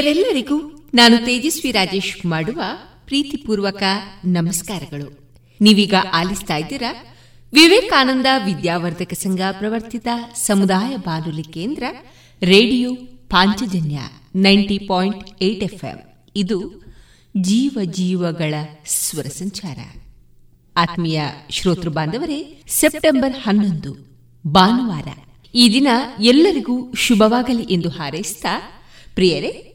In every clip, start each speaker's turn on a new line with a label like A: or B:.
A: ಪ್ರಿಯರೆಲ್ಲರಿಗೂ ನಾನು ತೇಜಸ್ವಿ ರಾಜೇಶ್ ಮಾಡುವ ಪ್ರೀತಿಪೂರ್ವಕ ನಮಸ್ಕಾರಗಳು. ನೀವೀಗ ಆಲಿಸ್ತಾ ಇದ್ದೀರಾ? ವಿವೇಕಾನಂದ ವಿದ್ಯಾವರ್ಧಕ ಸಂಘ ಪ್ರವರ್ತಿತ ಸಮುದಾಯ ಬಾನುಲಿ ಕೇಂದ್ರ, radio Panchajanya ninety point eight F M. ಇದು ಜೀವ ಜೀವಗಳ ಸ್ವರ ಸಂಚಾರ. ಆತ್ಮೀಯ ಶ್ರೋತೃ ಬಾಂಧವರೇ, ಸೆಪ್ಟೆಂಬರ್ ಹನ್ನೊಂದು, ಭಾನುವಾರ. ಈ ದಿನ ಎಲ್ಲರಿಗೂ ಶುಭವಾಗಲಿ ಎಂದು ಹಾರೈಸಿದ ಪ್ರಿಯರೇ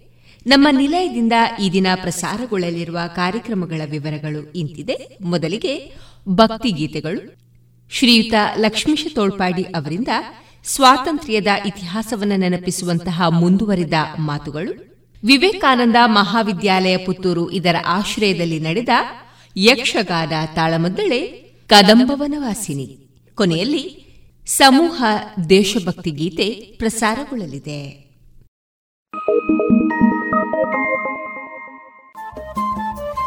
A: ನಮ್ಮ ನಿಲಯದಿಂದ ಈ ದಿನ ಪ್ರಸಾರಗೊಳ್ಳಲಿರುವ ಕಾರ್ಯಕ್ರಮಗಳ ವಿವರಗಳು ಇಂತಿದೆ. ಮೊದಲಿಗೆ ಭಕ್ತಿ ಗೀತೆಗಳು ಶ್ರೀಯುತ ಲಕ್ಷ್ಮೀಶ ತೋಳ್ಪಾಡಿ ಅವರಿಂದ ಸ್ವಾತಂತ್ರ್ಯದ ಇತಿಹಾಸವನ್ನು ನೆನಪಿಸುವಂತಹ ಮುಂದುವರಿದ ಮಾತುಗಳು. ವಿವೇಕಾನಂದ ಮಹಾವಿದ್ಯಾಲಯ ಪುತ್ತೂರು ಇದರ ಆಶ್ರಯದಲ್ಲಿ ನಡೆದ ಯಕ್ಷಗಾನ ತಾಳಮದ್ದಳೆ ಕದಂಬವನವಾಸಿನಿ ಕೊನೆಯಲ್ಲಿ ಸಮೂಹ ದೇಶಭಕ್ತಿ ಗೀತೆ ಪ್ರಸಾರಗೊಳ್ಳಲಿದೆ.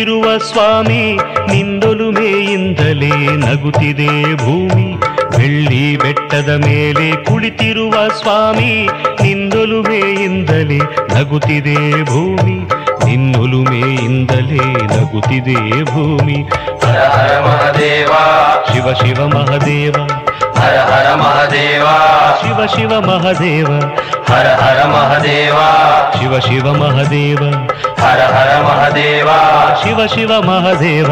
B: ಕುಳಿತಿರುವ ಸ್ವಾಮಿ, ನಿಂದೊಲುಮೆಯಿಂದಲೇ ನಗುತ್ತಿದೆ ಭೂಮಿ. ಬೆಳ್ಳಿ ಬೆಟ್ಟದ ಮೇಲೆ ಕುಳಿತಿರುವ ಸ್ವಾಮಿ, ನಿಂದೊಲುಮೆಯಿಂದಲೇ ನಗುತ್ತಿದೆ ಭೂಮಿ. ನಿನ್ನೊಲುಮೆಯಿಂದಲೇ ನಗುತ್ತಿದೆ ಭೂಮಿ.
C: ಹರ ಹರ ಮಹದೇವ,
B: ಶಿವ ಶಿವ ಮಹದೇವ.
C: ಹರ ಹರ ಮಹದೇವ
B: ಶಿವ ಶಿವ ಮಹದೇವ
C: ಹರ ಹರ ಮಹದೇವ
B: ಶಿವ ಶಿವ ಮಹದೇವ
C: ಹರ ಹರ ಮಹದೇವ
B: ಶಿವ ಶಿವ ಮಹದೇವ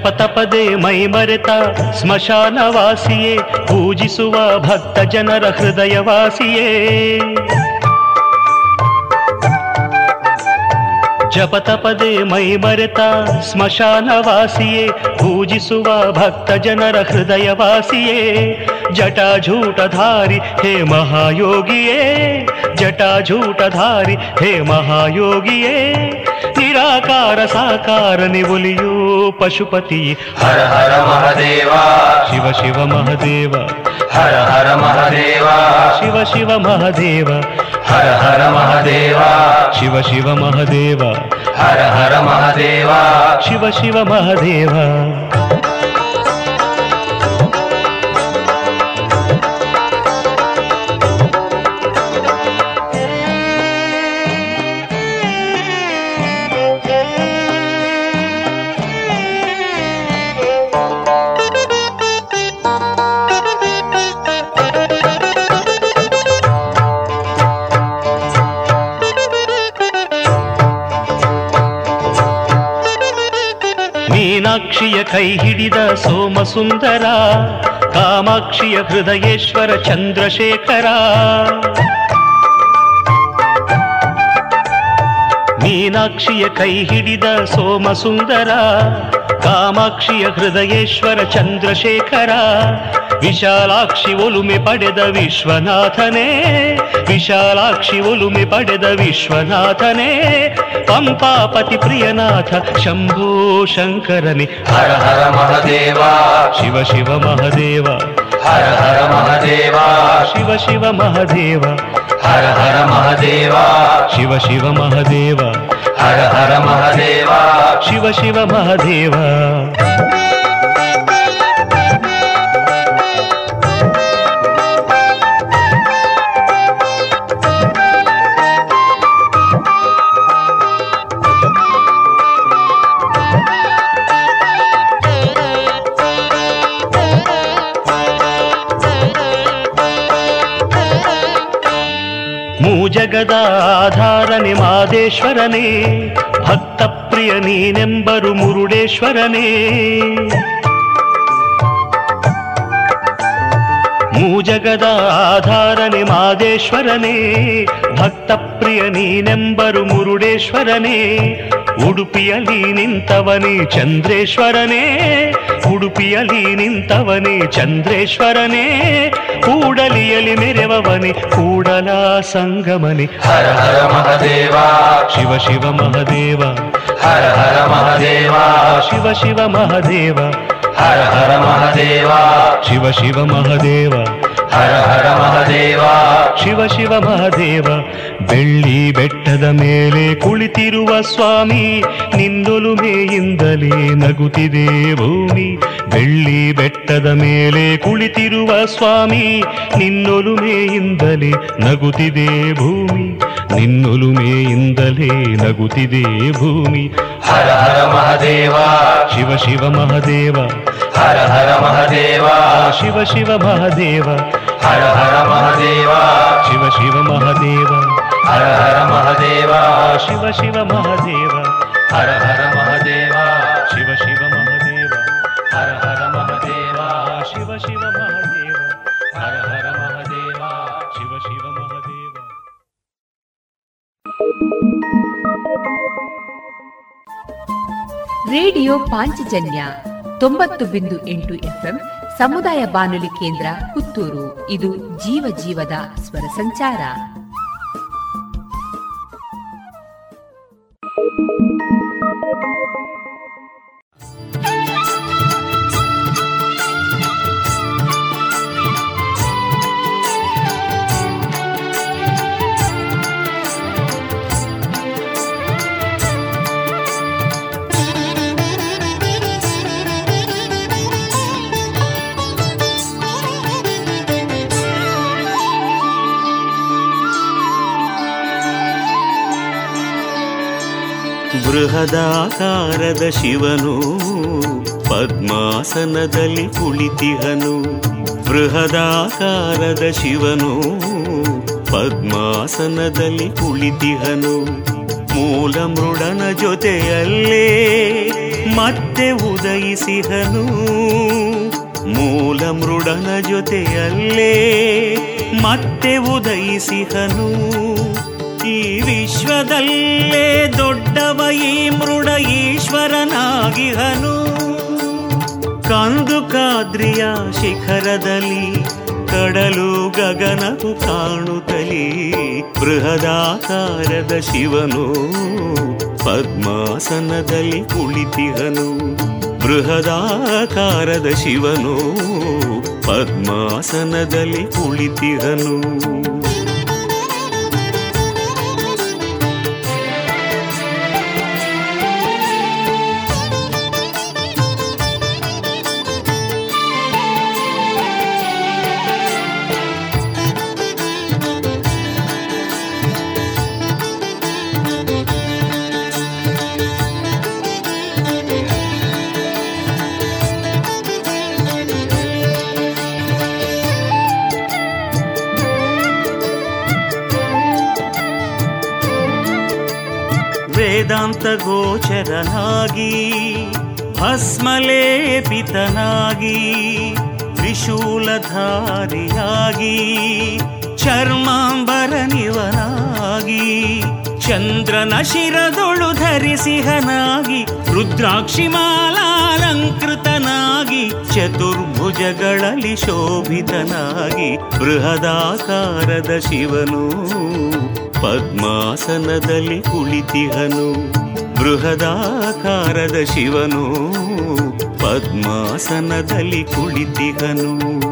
B: ಜಪತಪದೆ ಮೈ ಮರೆತ ಸ್ಮಶಾನವಾಸಿಯೇ ಪೂಜಿಸುವ ಭಕ್ತ ಜನರ ಹೃದಯವಾಸಿಯೇ ಜಪತಪದೆ ಮೈ ಮರೆತ ಸ್ಮಶಾನವಾಸಿಯೇ ಪೂಜಿಸುವ ಭಕ್ತ ಜನರ ಹೃದಯವಾಸಿಯೇ ಜಟಾಜೂಟಧಾರಿ ಹೇ ಮಹಾಯೋಗಿಯೇ ಜಟಾಜೂಟಧಾರಿ ಹೇ ಮಹಾಯೋಗಿಯೇ ನಿರಾಕಾರ ಸಾಕಾರ ನಿವುಲಿಯೋ ಪಶುಪತಿ.
C: ಹರ ಹರ ಮಹದೇವ.
B: ಶಿವ ಶಿವ ಮಹದೇವ.
C: ಹರ ಹರ ಮಹದೇವ.
B: ಶಿವ ಶಿವ ಮಹದೇವ.
C: ಹರ ಹರ ಮಹದೇವ.
B: ಶಿವ ಶಿವ ಮಹದೇವ.
C: ಹರ ಹರ ಮಹದೇವ.
B: ಶಿವ ಶಿವ ಮಹದೇವ. ಕೈ ಹಿಡಿದ ಸೋಮಸುಂದರ ಕಾಮಾಕ್ಷಿಯ ಹೃದಯೇಶ್ವರ ಚಂದ್ರಶೇಖರ. ಮೀನಾಕ್ಷಿಯ ಕೈ ಹಿಡಿದ ಸೋಮಸುಂದರ ಕಾಮಾಕ್ಷಿಯ ಹೃದಯೇಶ್ವರ ಚಂದ್ರಶೇಖರ. ವಿಶಾಲಾಕ್ಷಿ ಒಲುಮೆ ಪಡೆದ ವಿಶ್ವನಾಥನೇ ವಿಶಾಲಾಕ್ಷಿ ಒಲುಮೆ ಪಡೆದ ವಿಶ್ವನಾಥನೇ ಪಂಪಾಪತಿ ಪ್ರಿಯನಾಥ ಶಂಭೋ ಶಂಕರನೇ.
C: ಹರ ಹರ ಮಹದೇವ.
B: ಶಿವ ಶಿವ ಮಹದೇವ.
C: ಹರ ಹರ ಮಹದೇವ.
B: ಶಿವ ಶಿವ ಮಹದೇವ.
C: ಹರ ಹರ ಮಹದೇವ.
B: ಶಿವ ಶಿವ ಮಹದೇವ.
C: ಹರ ಹರ ಮಹದೇವ.
B: ಶಿವ ಶಿವ ಮಹದೇವ. ಮೂಜಗದ ಆಧಾರನೆ ಮಾದೇಶ್ವರನೇ ಭಕ್ತ ಪ್ರಿಯ ನೀನೆಂಬರು ಮುರುಡೇಶ್ವರನೇ. ಮೂಜಗದ ಆಧಾರನೆ ಮಾದೇಶ್ವರನೇ ಭಕ್ತ ಪ್ರಿಯ ನೀನೆಂಬರು ಮುರುಡೇಶ್ವರನೇ. ಉಡುಪಿಯಲ್ಲಿ ನಿಂತವನೇ ಚಂದ್ರೇಶ್ವರನೇ, ಉಡುಪಿಯಲ್ಲಿ ನಿಂತವನೇ ಚಂದ್ರೇಶ್ವರನೇ. ಕೂಡಲಿಯಲಿ ಮೆರೆವವನೆ ಕೂಡಲ ಸಂಗಮನೆ.
C: ಹರ ಹರ ಮಹದೇವ.
B: ಶಿವ ಶಿವ ಮಹದೇವ.
C: ಹರ ಹರ ಮಹದೇವ.
B: ಶಿವ ಶಿವ ಮಹದೇವ.
C: ಹರ ಹರ ಮಹದೇವ.
B: ಶಿವ ಶಿವ ಮಹದೇವ.
C: ಹರ ಹರ ಮಹದೇವ.
B: ಶಿವ ಶಿವ ಮಹದೇವ. ಬೆಳ್ಳಿ ಬೆಟ್ಟದ ಮೇಲೆ ಕುಳಿತಿರುವ ಸ್ವಾಮಿ ನಿಂದೊಲುಮೆಯಿಂದಲೇ ನಗುತ್ತಿದೆ ಭೂಮಿ. ಬೆಳ್ಳಿ ಬೆಟ್ಟದ ಮೇಲೆ ಕುಳಿತಿರುವ ಸ್ವಾಮಿ ನಿನ್ನೊಲುಮೆಯಿಂದಲೇ ನಗುತ್ತಿದೆ ಭೂಮಿ. ನಿನ್ನೊಲುಮೆಯಿಂದಲೇ ನಗುತ್ತಿದೆ ಭೂಮಿ.
C: ಹರ ಹರ ಮಹದೇವ.
B: ಶಿವ ಶಿವ ಮಹದೇವ.
C: ಹರ ಹರ ಮಹದೇವ.
B: ಶಿವ ಶಿವ ಮಹದೇವ.
C: ಹರ ಹರ ಮಹದೇವ.
B: ಶಿವ ಶಿವ ಮಹದೇವ.
C: ಹರ ಹರ ಮಹದೇವ.
B: ಶಿವ ಶಿವ ಮಹದೇವ.
C: ಹರ ಹರ ಮಹದೇವ.
B: ಶಿವ ಶಿವ ಮಹದೇವ.
C: ಹರ ಹರ ಮಹದೇವ.
B: ಶಿವ ಶಿವ ಮಹದೇವ.
C: ಹರ ಹರ ಮಹದೇವ.
B: ಶಿವ ಶಿವ ಮಹದೇವ.
A: ರೇಡಿಯೋ ಪಾಂಚಜನ್ಯ ತೊಂಬತ್ತು ಬಿಂದು ಎಂಟು ಎಫ್ಎಂ ಸಮುದಾಯ ಬಾನುಲಿ ಕೇಂದ್ರ ಪುತ್ತೂರು. ಇದು ಜೀವ ಜೀವದ ಸ್ವರ ಸಂಚಾರ. Thank you.
D: ಬೃಹದಾಕಾರದ ಶಿವನು, ಪದ್ಮಾಸನದಲ್ಲಿ ಕುಳಿತಿಹನು. ಬೃಹದಾಕಾರದ ಶಿವನು, ಪದ್ಮಾಸನದಲ್ಲಿ ಕುಳಿತಿಹನು. ಮೂಲ ಮೃಡನ ಜೊತೆಯಲ್ಲೇ ಮತ್ತೆ ಉದಯಿಸಿಹನು. ಮೂಲ ಮೃಡನ ಜೊತೆಯಲ್ಲೇ ಮತ್ತೆ ಉದಯಿಸಿಹನು. ಈ ವಿಶ್ವದಲ್ಲೇ ದೊಡ್ಡವ ಈ ಮೃಡ ಈಶ್ವರನಾಗಿಹನು. ಕಂದುಕಾದ್ರಿಯ ಶಿಖರದಲ್ಲಿ ಕಡಲು ಗಗನವು ಕಾಣುತ್ತಲಿ ಬೃಹದಾಕಾರದ ಶಿವನು ಪದ್ಮಾಸನದಲ್ಲಿ ಕುಳಿತಿಹನು. ಬೃಹದಾಕಾರದ ಶಿವನು ಪದ್ಮಾಸನದಲ್ಲಿ ಕುಳಿತಿಹನು. ವೇದಾಂತ ಗೋಚರನಾಗಿ ಭಸ್ಮಲೇಪಿತನಾಗಿ, ತ್ರಿಶೂಲಧಾರಿಯಾಗಿ ಚರ್ಮಾಂಬರನಿವನಾಗಿ ಚಂದ್ರನ ಶಿರದೊಳು ಧರಿಸಿಹನಾಗಿ ರುದ್ರಾಕ್ಷಿ ಮಾಲಾಲಂಕೃತನಾಗಿ, ಚತುರ್ಭುಜಗಳಲ್ಲಿ ಶೋಭಿತನಾಗಿ, ಬೃಹದಾಕಾರದ ಶಿವನು, ಪದ್ಮಾಸನದಲ್ಲಿ ಕುಳಿತಿಹನು. ಬೃಹದಾಕಾರದ ಶಿವನು ಪದ್ಮಾಸನದಲ್ಲಿ ಕುಳಿತಿಹನು.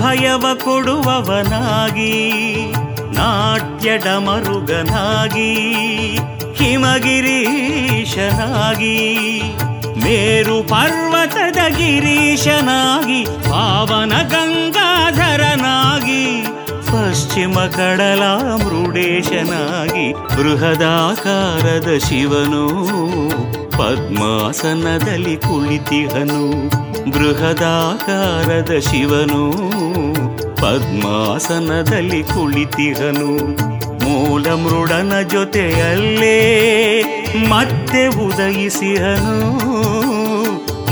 E: ಅಭಯವ ಕೊಡುವವನಾಗಿ ನಾಟ್ಯಡ ಮರುಗನಾಗಿ, ಹಿಮಗಿರೀಶನಾಗಿ, ಮೇರು ಪರ್ವತದ ಗಿರೀಶನಾಗಿ, ಪಾವನ ಗಂಗಾಧರನಾಗಿ, ಪಶ್ಚಿಮ ಕಡಲ ಮೃಡೇಶನಾಗಿ ಬೃಹದಾಕಾರದ ಶಿವನು. ಪದ್ಮಾಸನದಲ್ಲಿ ಕುಳಿತಿಹನು, ಬೃಹದಾಕಾರದ ಶಿವನು. ಪದ್ಮಾಸನದಲ್ಲಿ ಕುಳಿತಿಹನು ಮೂಲ ಮೃಡನ ಜೊತೆಯಲ್ಲೇ ಮತ್ತೆ ಉದಯಿಸಿಹನು.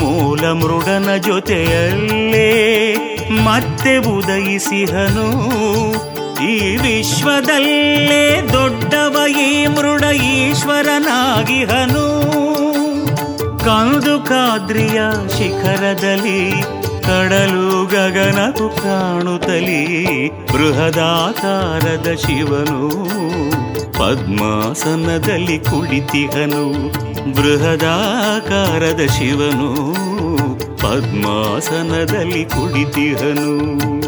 E: ಮೂಲ ಮೃಡನ ಜೊತೆಯಲ್ಲೇ ಮತ್ತೆ ಉದಯಿಸಿಹನು. ಈ ವಿಶ್ವದಲ್ಲೇ ದೊಡ್ಡವ ಈ ಮೃಡ ಈಶ್ವರನಾಗಿಹನು. ಕಾದ್ರಿಯ ಶಿಖರದಲ್ಲಿ ಕಡಲು ಗಗನಕು ಕಾಣುತ್ತಲಿ ಬೃಹದಾಕಾರದ ಶಿವನು ಪದ್ಮಾಸನದಲ್ಲಿ ಕುಳಿತಿಹನು ಬೃಹದಾಕಾರದ ಶಿವನು ಪದ್ಮಾಸನದಲ್ಲಿ ಕುಳಿತಿಹನು.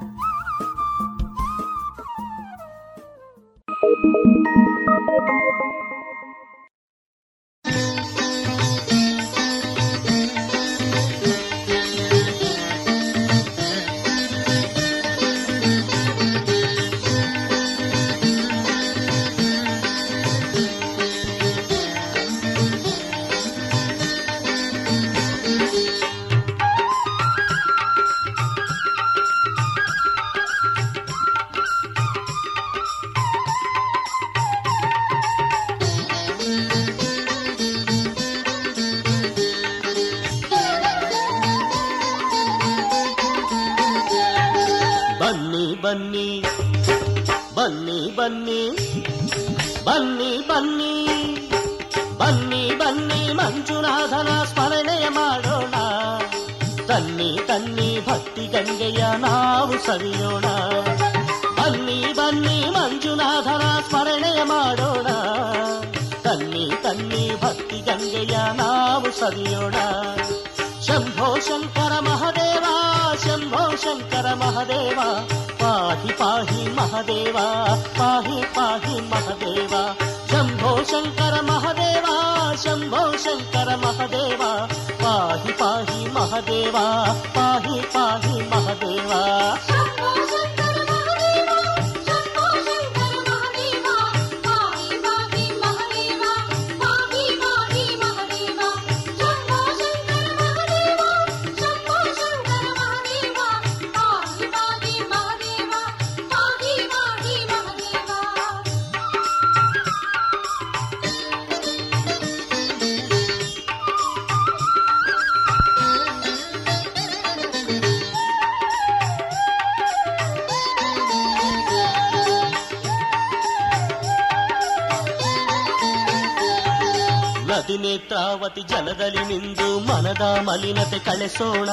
F: ಕಳೆಸೋಣ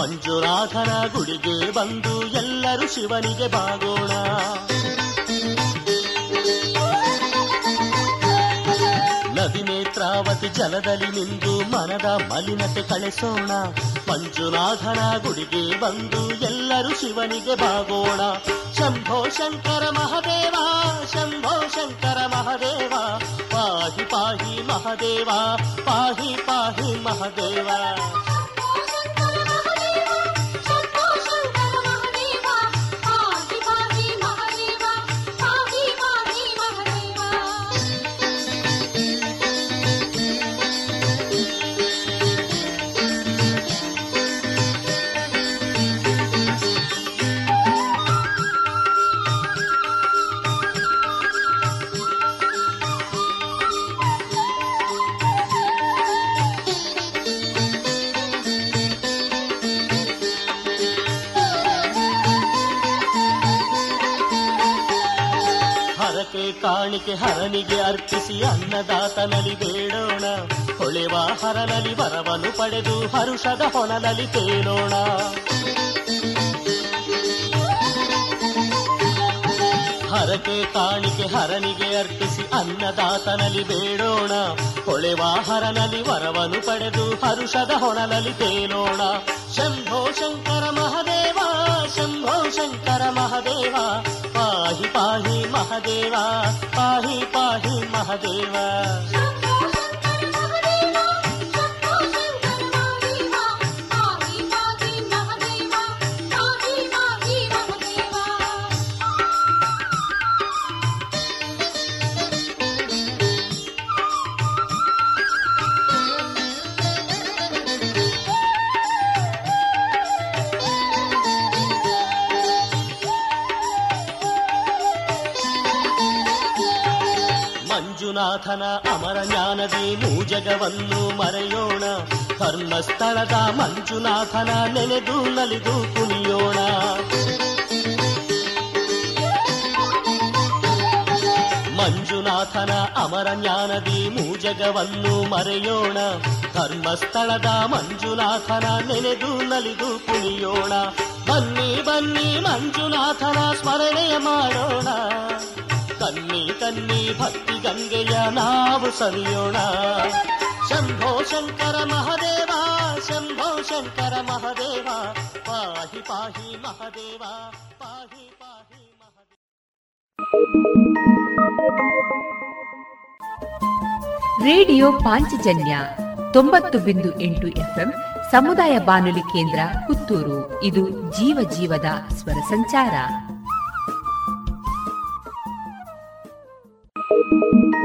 F: ಮಂಜುನಾಥನ ಗುಡಿಗೆ ಬಂದು ಎಲ್ಲರೂ ಶಿವನಿಗೆ ಬಾಗೋಣ. ನದಿ ನೇತ್ರಾವತಿ ಜಲದಲ್ಲಿ ನಿಂದು ಮನದ ಮಲಿನತೆ ಕಳೆಸೋಣ ಮಂಜುನಾಥನ ಗುಡಿಗೆ ಬಂದು ಎಲ್ಲರೂ ಶಿವನಿಗೆ ಬಾಗೋಣ. ಶಂಭೋ ಶಂಕರ ಮಹದೇವ, ಶಂಭೋ ಶಂಕರ ಮಹದೇವ. ಪಾಹಿ ಪಾಹಿ ಮಹದೇವ, ಪಾಹಿ ಪಾಹಿ ಮಹದೇವ.
G: ಕಾಣಿಕೆ ಹರನಿಗೆ ಅರ್ಪಿಸಿ ಅನ್ನದಾತನಲ್ಲಿ ಬೇಡೋಣ. ಹೊಳೆವ ಹರನಲ್ಲಿ ವರವನ್ನು ಪಡೆದು ಹರುಷದ ಹೊನಲಲ್ಲಿ ತೇಲೋಣ ಹರಕೆ ಕಾಣಿಕೆ ಹರನಿಗೆ ಅರ್ಪಿಸಿ ಅನ್ನದಾತನಲ್ಲಿ ಬೇಡೋಣ. ಹೊಳೆವ ಹರನಲ್ಲಿ ವರವನ್ನು ಪಡೆದು ಹರುಷದ ಹೊನಲಲ್ಲಿ ತೇಲೋಣ ಶಂಭೋ ಶಂಕರ ಮಹದೇವ, ಶಂಭೋ ಶಂಕರ ಮಹದೇವ पाहि पाहि महादेवा पाहि पाहि महादेवा। ಮಂಜುನಾಥನ ಅಮರ ಜ್ಞಾನದಿ ಮೂಜಗವನ್ನು ಮರೆಯೋಣ ಧರ್ಮಸ್ಥಳದ ಮಂಜುನಾಥನ ನೆನೆದು ನಲಿದು ಕುಣಿಯೋಣ ಮಂಜುನಾಥನ ಅಮರ ಜ್ಞಾನದಿ ಮೂಜಗವನ್ನು ಮರೆಯೋಣ ಧರ್ಮಸ್ಥಳದ ಮಂಜುನಾಥನ ನೆನೆದು ನಲಿದು ಕುಣಿಯೋಣ ಬನ್ನಿ ಬನ್ನಿ ಮಂಜುನಾಥನ ಸ್ಮರಣೆಯ ಮಾಡೋಣ ಕನ್ನಿ ಕನ್ನಿ ಭಕ್ತಿ ಗಂಗೆಯ ನಾವು ಸವಿಯೋಣ ಶಂಭೋ ಶಂಕರ ಮಹದೇವ, ಶಂಭೋ ಶಂಕರ ಮಹದೇವ, ಪಾಹಿ ಪಾಹಿ ಮಹದೇವ, ಪಾಹಿ ಪಾಹಿ ಮಹದೇವ.
H: ರೇಡಿಯೋ ಪಾಂಚಜನ್ಯ ತೊಂಬತ್ತು ಬಿಂದು ಎಂಟು ಎಫ್ಎಂ ಸಮುದಾಯ ಬಾನುಲಿ ಕೇಂದ್ರ ಪುತ್ತೂರು. ಇದು ಜೀವ ಜೀವದ ಸ್ವರ ಸಂಚಾರ.
B: Música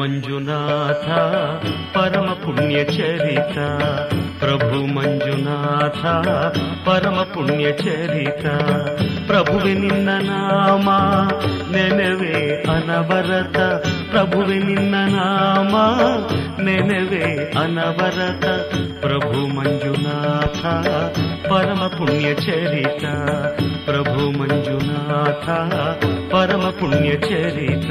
B: ಮಂಜುನಾಥ ಪರಮ ಪುಣ್ಯ ಚರಿತ ಪ್ರಭು ಮಂಜುನಾಥ ಪರಮ ಪುಣ್ಯ ಚರಿತ ಪ್ರಭುವೆ ನಿನ್ನ ನಾಮ ನೆನವೆ ಅನವರತ ಪ್ರಭುವೆ ನಿನ್ನ ನಾಮ ನೆನವೆ ಅನವರತ ಪ್ರಭು ಮಂಜುನಾಥ ಪರಮ ಪುಣ್ಯ ಚರಿತ ಪ್ರಭು ಮಂಜುನಾಥ ಪರಮ ಪುಣ್ಯ ಚರಿತ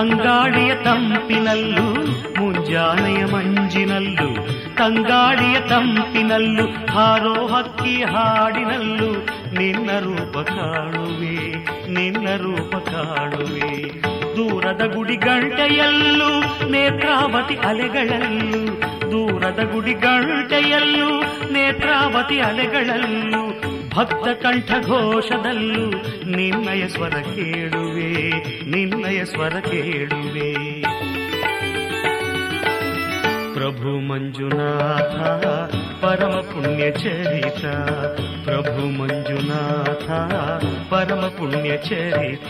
B: ತಂಗಾಳಿಯ ತಂಪಿನಲ್ಲೂ, ಮುಂಜಾನೆಯ ಮಂಜಿನಲ್ಲೂ ತಂಗಾಳಿಯ ತಂಪಿನಲ್ಲೂ ಹಾರೋ ಹಕ್ಕಿ ಹಾಡಿನಲ್ಲೂ, ನಿನ್ನ ರೂಪ ಕಾಣುವೆ, ನಿನ್ನ ರೂಪ ಕಾಣುವೆ. ದೂರದ ಗುಡಿ ಗಂಟೆಯಲ್ಲೂ ನೇತ್ರಾವತಿ ಅಲೆಗಳಲ್ಲೂ, ದೂರದ ಗುಡಿ ಗಂಟೆಯಲ್ಲೂ ನೇತ್ರಾವತಿ ಅಲೆಗಳಲ್ಲೂ ಭಕ್ತ ಕಂಠ ಘೋಷದಲ್ಲೂ ನಿನ್ನಯ ಸ್ವರ ಕೇಳುವೆ ನಿನ್ನಯ ಸ್ವರ ಕೇಳುವೆ ಪ್ರಭು ಮಂಜುನಾಥ ಪರಮ ಪುಣ್ಯ ಚರಿತ ಪ್ರಭು ಮಂಜುನಾಥ ಪರಮ ಪುಣ್ಯ ಚರಿತ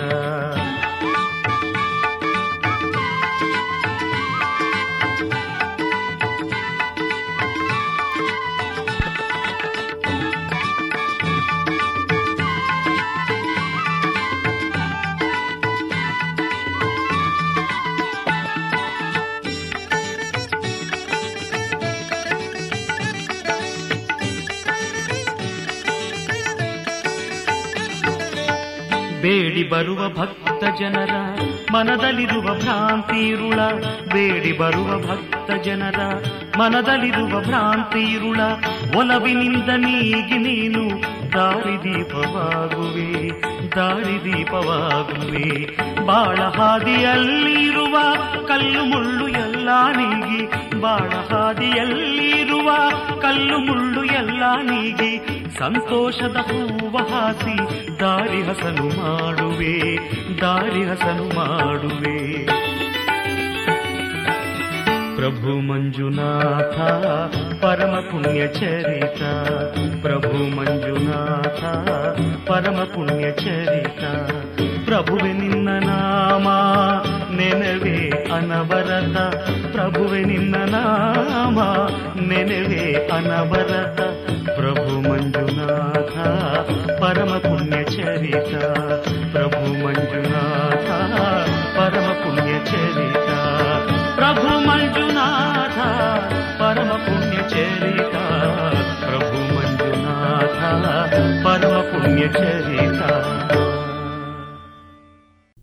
B: ಬೇಡಿ ಬರುವ ಭಕ್ತ ಜನರ, ಮನದಲ್ಲಿರುವ ಭ್ರಾಂತಿರುಳ ಬೇಡಿ ಬರುವ ಭಕ್ತ ಜನರ, ಮನದಲ್ಲಿರುವ ಭ್ರಾಂತಿರುಳ ಒಲವಿನಿಂದ ನೀಗಿ ನೀನು, ದಾರಿ ದೀಪವಾಗುವೆ ದಾರಿ ದೀಪವಾಗುವೆ. ಬಾಳ ಹಾದಿಯಲ್ಲಿರುವ ಕಲ್ಲು ಮುಳ್ಳು ಎಲ್ಲ ನೀಗಿ ಬಾಳ ಹಾದಿಯಲ್ಲಿರುವ ಕಲ್ಲು ಮುಳ್ಳು ಎಲ್ಲ ನೀಗಿ ಸಂತೋಷದ ಹೂವ ಹಾಸಿ ದಾರಿ ಹಸನು ಮಾಡುವೆ ದಾರಿ ಹಸನು ಮಾಡುವೆ ಪ್ರಭು ಮಂಜುನಾಥ ಪರಮ ಪುಣ್ಯ ಚರಿತ ಪ್ರಭು ಮಂಜುನಾಥ ಪರಮ ಪುಣ್ಯ ಚರಿತ ಪ್ರಭುವೆ ನಿನ್ನ ನಾಮ ನೆನವೇ ಅನವರತ ಪ್ರಭುವೆ ನಿನ್ನ ನಾಮ ನೆನವೇ ಅನವರತ ಪ್ರಭು ಮಂಜುನಾಥ ಪರಮ ಪುಣ್ಯ ಚರಿತ ಪ್ರಭು ಮಂಜುನಾಥ ಪರಮ ಪುಣ್ಯ ಚರಿತ ಪ್ರಭು ಮಂಜುನಾಥ ಪರಮ ಪುಣ್ಯ ಚರಿತ ಪ್ರಭು ಮಂಜುನಾಥ ಪರಮ ಪುಣ್ಯ ಚರಿತ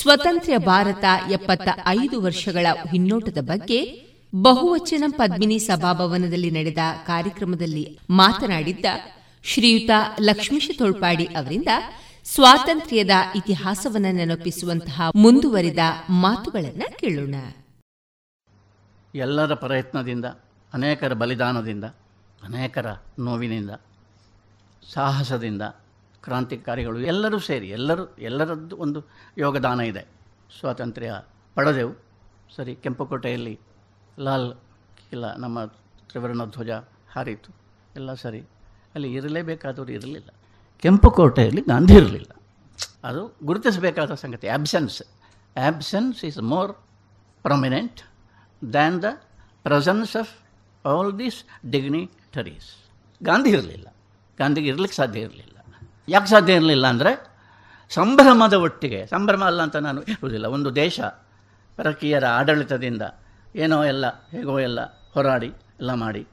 A: ಸ್ವತಂತ್ರ ಭಾರತ ಎಪ್ಪತ್ತ ಐದು ವರ್ಷಗಳ ಹಿನ್ನೋಟದ ಬಗ್ಗೆ ಬಹುವಚನ ಪದ್ಮಿನಿ ಸಭಾಭವನದಲ್ಲಿ ನಡೆದ ಕಾರ್ಯಕ್ರಮದಲ್ಲಿ ಮಾತನಾಡಿದ್ದ ಶ್ರೀಯುತ ಲಕ್ಷ್ಮೀಶ ತೋಳ್ಪಾಡಿ ಅವರಿಂದ ಸ್ವಾತಂತ್ರ್ಯದ ಇತಿಹಾಸವನ್ನು ನೆನಪಿಸುವಂತಹ ಮುಂದುವರಿದ ಮಾತುಗಳನ್ನು ಕೇಳೋಣ.
I: ಎಲ್ಲರ ಪ್ರಯತ್ನದಿಂದ, ಅನೇಕರ ಬಲಿದಾನದಿಂದ, ಅನೇಕರ ನೋವಿನಿಂದ, ಸಾಹಸದಿಂದ ಕ್ರಾಂತಿಕಾರಿಗಳು ಎಲ್ಲರೂ ಸೇರಿ, ಎಲ್ಲರೂ, ಎಲ್ಲರದ್ದು ಒಂದು ಯೋಗದಾನ ಇದೆ. ಸ್ವಾತಂತ್ರ್ಯ ಪಡೆದೆವು. ಸರಿ, ಕೆಂಪುಕೋಟೆಯಲ್ಲಿ ಲಾಲ್ ಇಲ್ಲ ನಮ್ಮ ತ್ರಿವರ್ಣ ಧ್ವಜ ಹಾರಿತು. ಎಲ್ಲ ಸರಿ. ಅಲ್ಲಿ ಇರಲೇಬೇಕಾದವರು ಇರಲಿಲ್ಲ. ಕೆಂಪುಕೋಟೆಯಲ್ಲಿ ಗಾಂಧಿ ಇರಲಿಲ್ಲ. ಅದು ಗುರುತಿಸಬೇಕಾದ ಸಂಗತಿ. Absence absence is more prominent than the presence of all these dignitaries Gandhi ಇರಲಿಲ್ಲ. ಗಾಂಧಿಗೆ ಇರಲಿಕ್ಕೆ ಸಾಧ್ಯ ಇರಲಿಲ್ಲ. ಯಾಕೆ ಸಾಧ್ಯ ಇರಲಿಲ್ಲ ಅಂದರೆ ಸಂಭ್ರಮದ ಒಟ್ಟಿಗೆ, ಸಂಭ್ರಮ ಅಲ್ಲ ಅಂತ ನಾನು ಹೇಳುವುದಿಲ್ಲ. ಒಂದು ದೇಶ ಪರಕೀಯರ ಆಡಳಿತದಿಂದ ಏನೋ ಎಲ್ಲ, ಹೇಗೋ ಎಲ್ಲ ಹೋರಾಡಿ, ಎಲ್ಲ ಮಾಡಿ.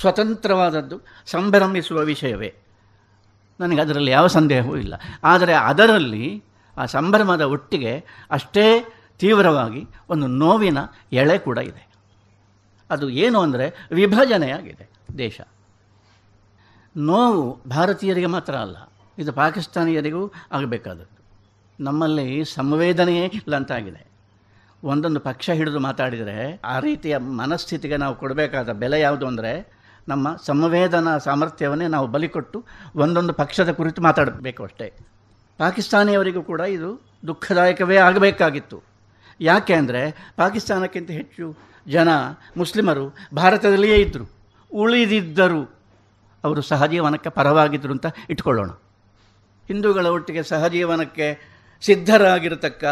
I: ಸ್ವತಂತ್ರವಾದದ್ದು ಸಂಭ್ರಮಿಸುವ ವಿಷಯವೇ. ನನಗೆ ಅದರಲ್ಲಿ ಯಾವ ಸಂದೇಹವೂ ಇಲ್ಲ. ಆದರೆ ಅದರಲ್ಲಿ ಆ ಸಂಭ್ರಮದ ಒಟ್ಟಿಗೆ ಅಷ್ಟೇ ತೀವ್ರವಾಗಿ ಒಂದು ನೋವಿನ ಎಳೆ ಕೂಡ ಇದೆ. ಅದು ಏನು ಅಂದರೆ ವಿಭಜನೆಯಾಗಿದೆ ದೇಶ. ನೋವು ಭಾರತೀಯರಿಗೆ ಮಾತ್ರ ಅಲ್ಲ ಇದು ಪಾಕಿಸ್ತಾನಿಯರಿಗೂ ಆಗಬೇಕಾದದ್ದು. ನಮ್ಮಲ್ಲಿ ಸಂವೇದನೆಯೇ ಇಲ್ಲಂತಾಗಿದೆ. ಒಂದೊಂದು ಪಕ್ಷ ಹಿಡಿದು ಮಾತಾಡಿದರೆ ಆ ರೀತಿಯ ಮನಸ್ಥಿತಿಗೆ ನಾವು ಕೊಡಬೇಕಾದ ಬೆಲೆ ಯಾವುದು ಅಂದರೆ ನಮ್ಮ ಸಂವೇದನಾ ಸಾಮರ್ಥ್ಯವನ್ನೇ ನಾವು ಬಲಿಕೊಟ್ಟು ಒಂದೊಂದು ಪಕ್ಷದ ಕುರಿತು ಮಾತಾಡಬೇಕು ಅಷ್ಟೇ. ಪಾಕಿಸ್ತಾನಿಯವರಿಗೂ ಕೂಡ ಇದು ದುಃಖದಾಯಕವೇ ಆಗಬೇಕಾಗಿತ್ತು. ಯಾಕೆ ಅಂದರೆ ಪಾಕಿಸ್ತಾನಕ್ಕಿಂತ ಹೆಚ್ಚು ಜನ ಮುಸ್ಲಿಮರು ಭಾರತದಲ್ಲಿಯೇ ಇದ್ದರು ಉಳಿದಿದ್ದರು. ಅವರು ಸಹಜೀವನಕ್ಕೆ ಪರವಾಗಿದ್ದರು ಅಂತ ಇಟ್ಕೊಳ್ಳೋಣ. ಹಿಂದೂಗಳ ಒಟ್ಟಿಗೆ ಸಹಜೀವನಕ್ಕೆ ಸಿದ್ಧರಾಗಿರತಕ್ಕ.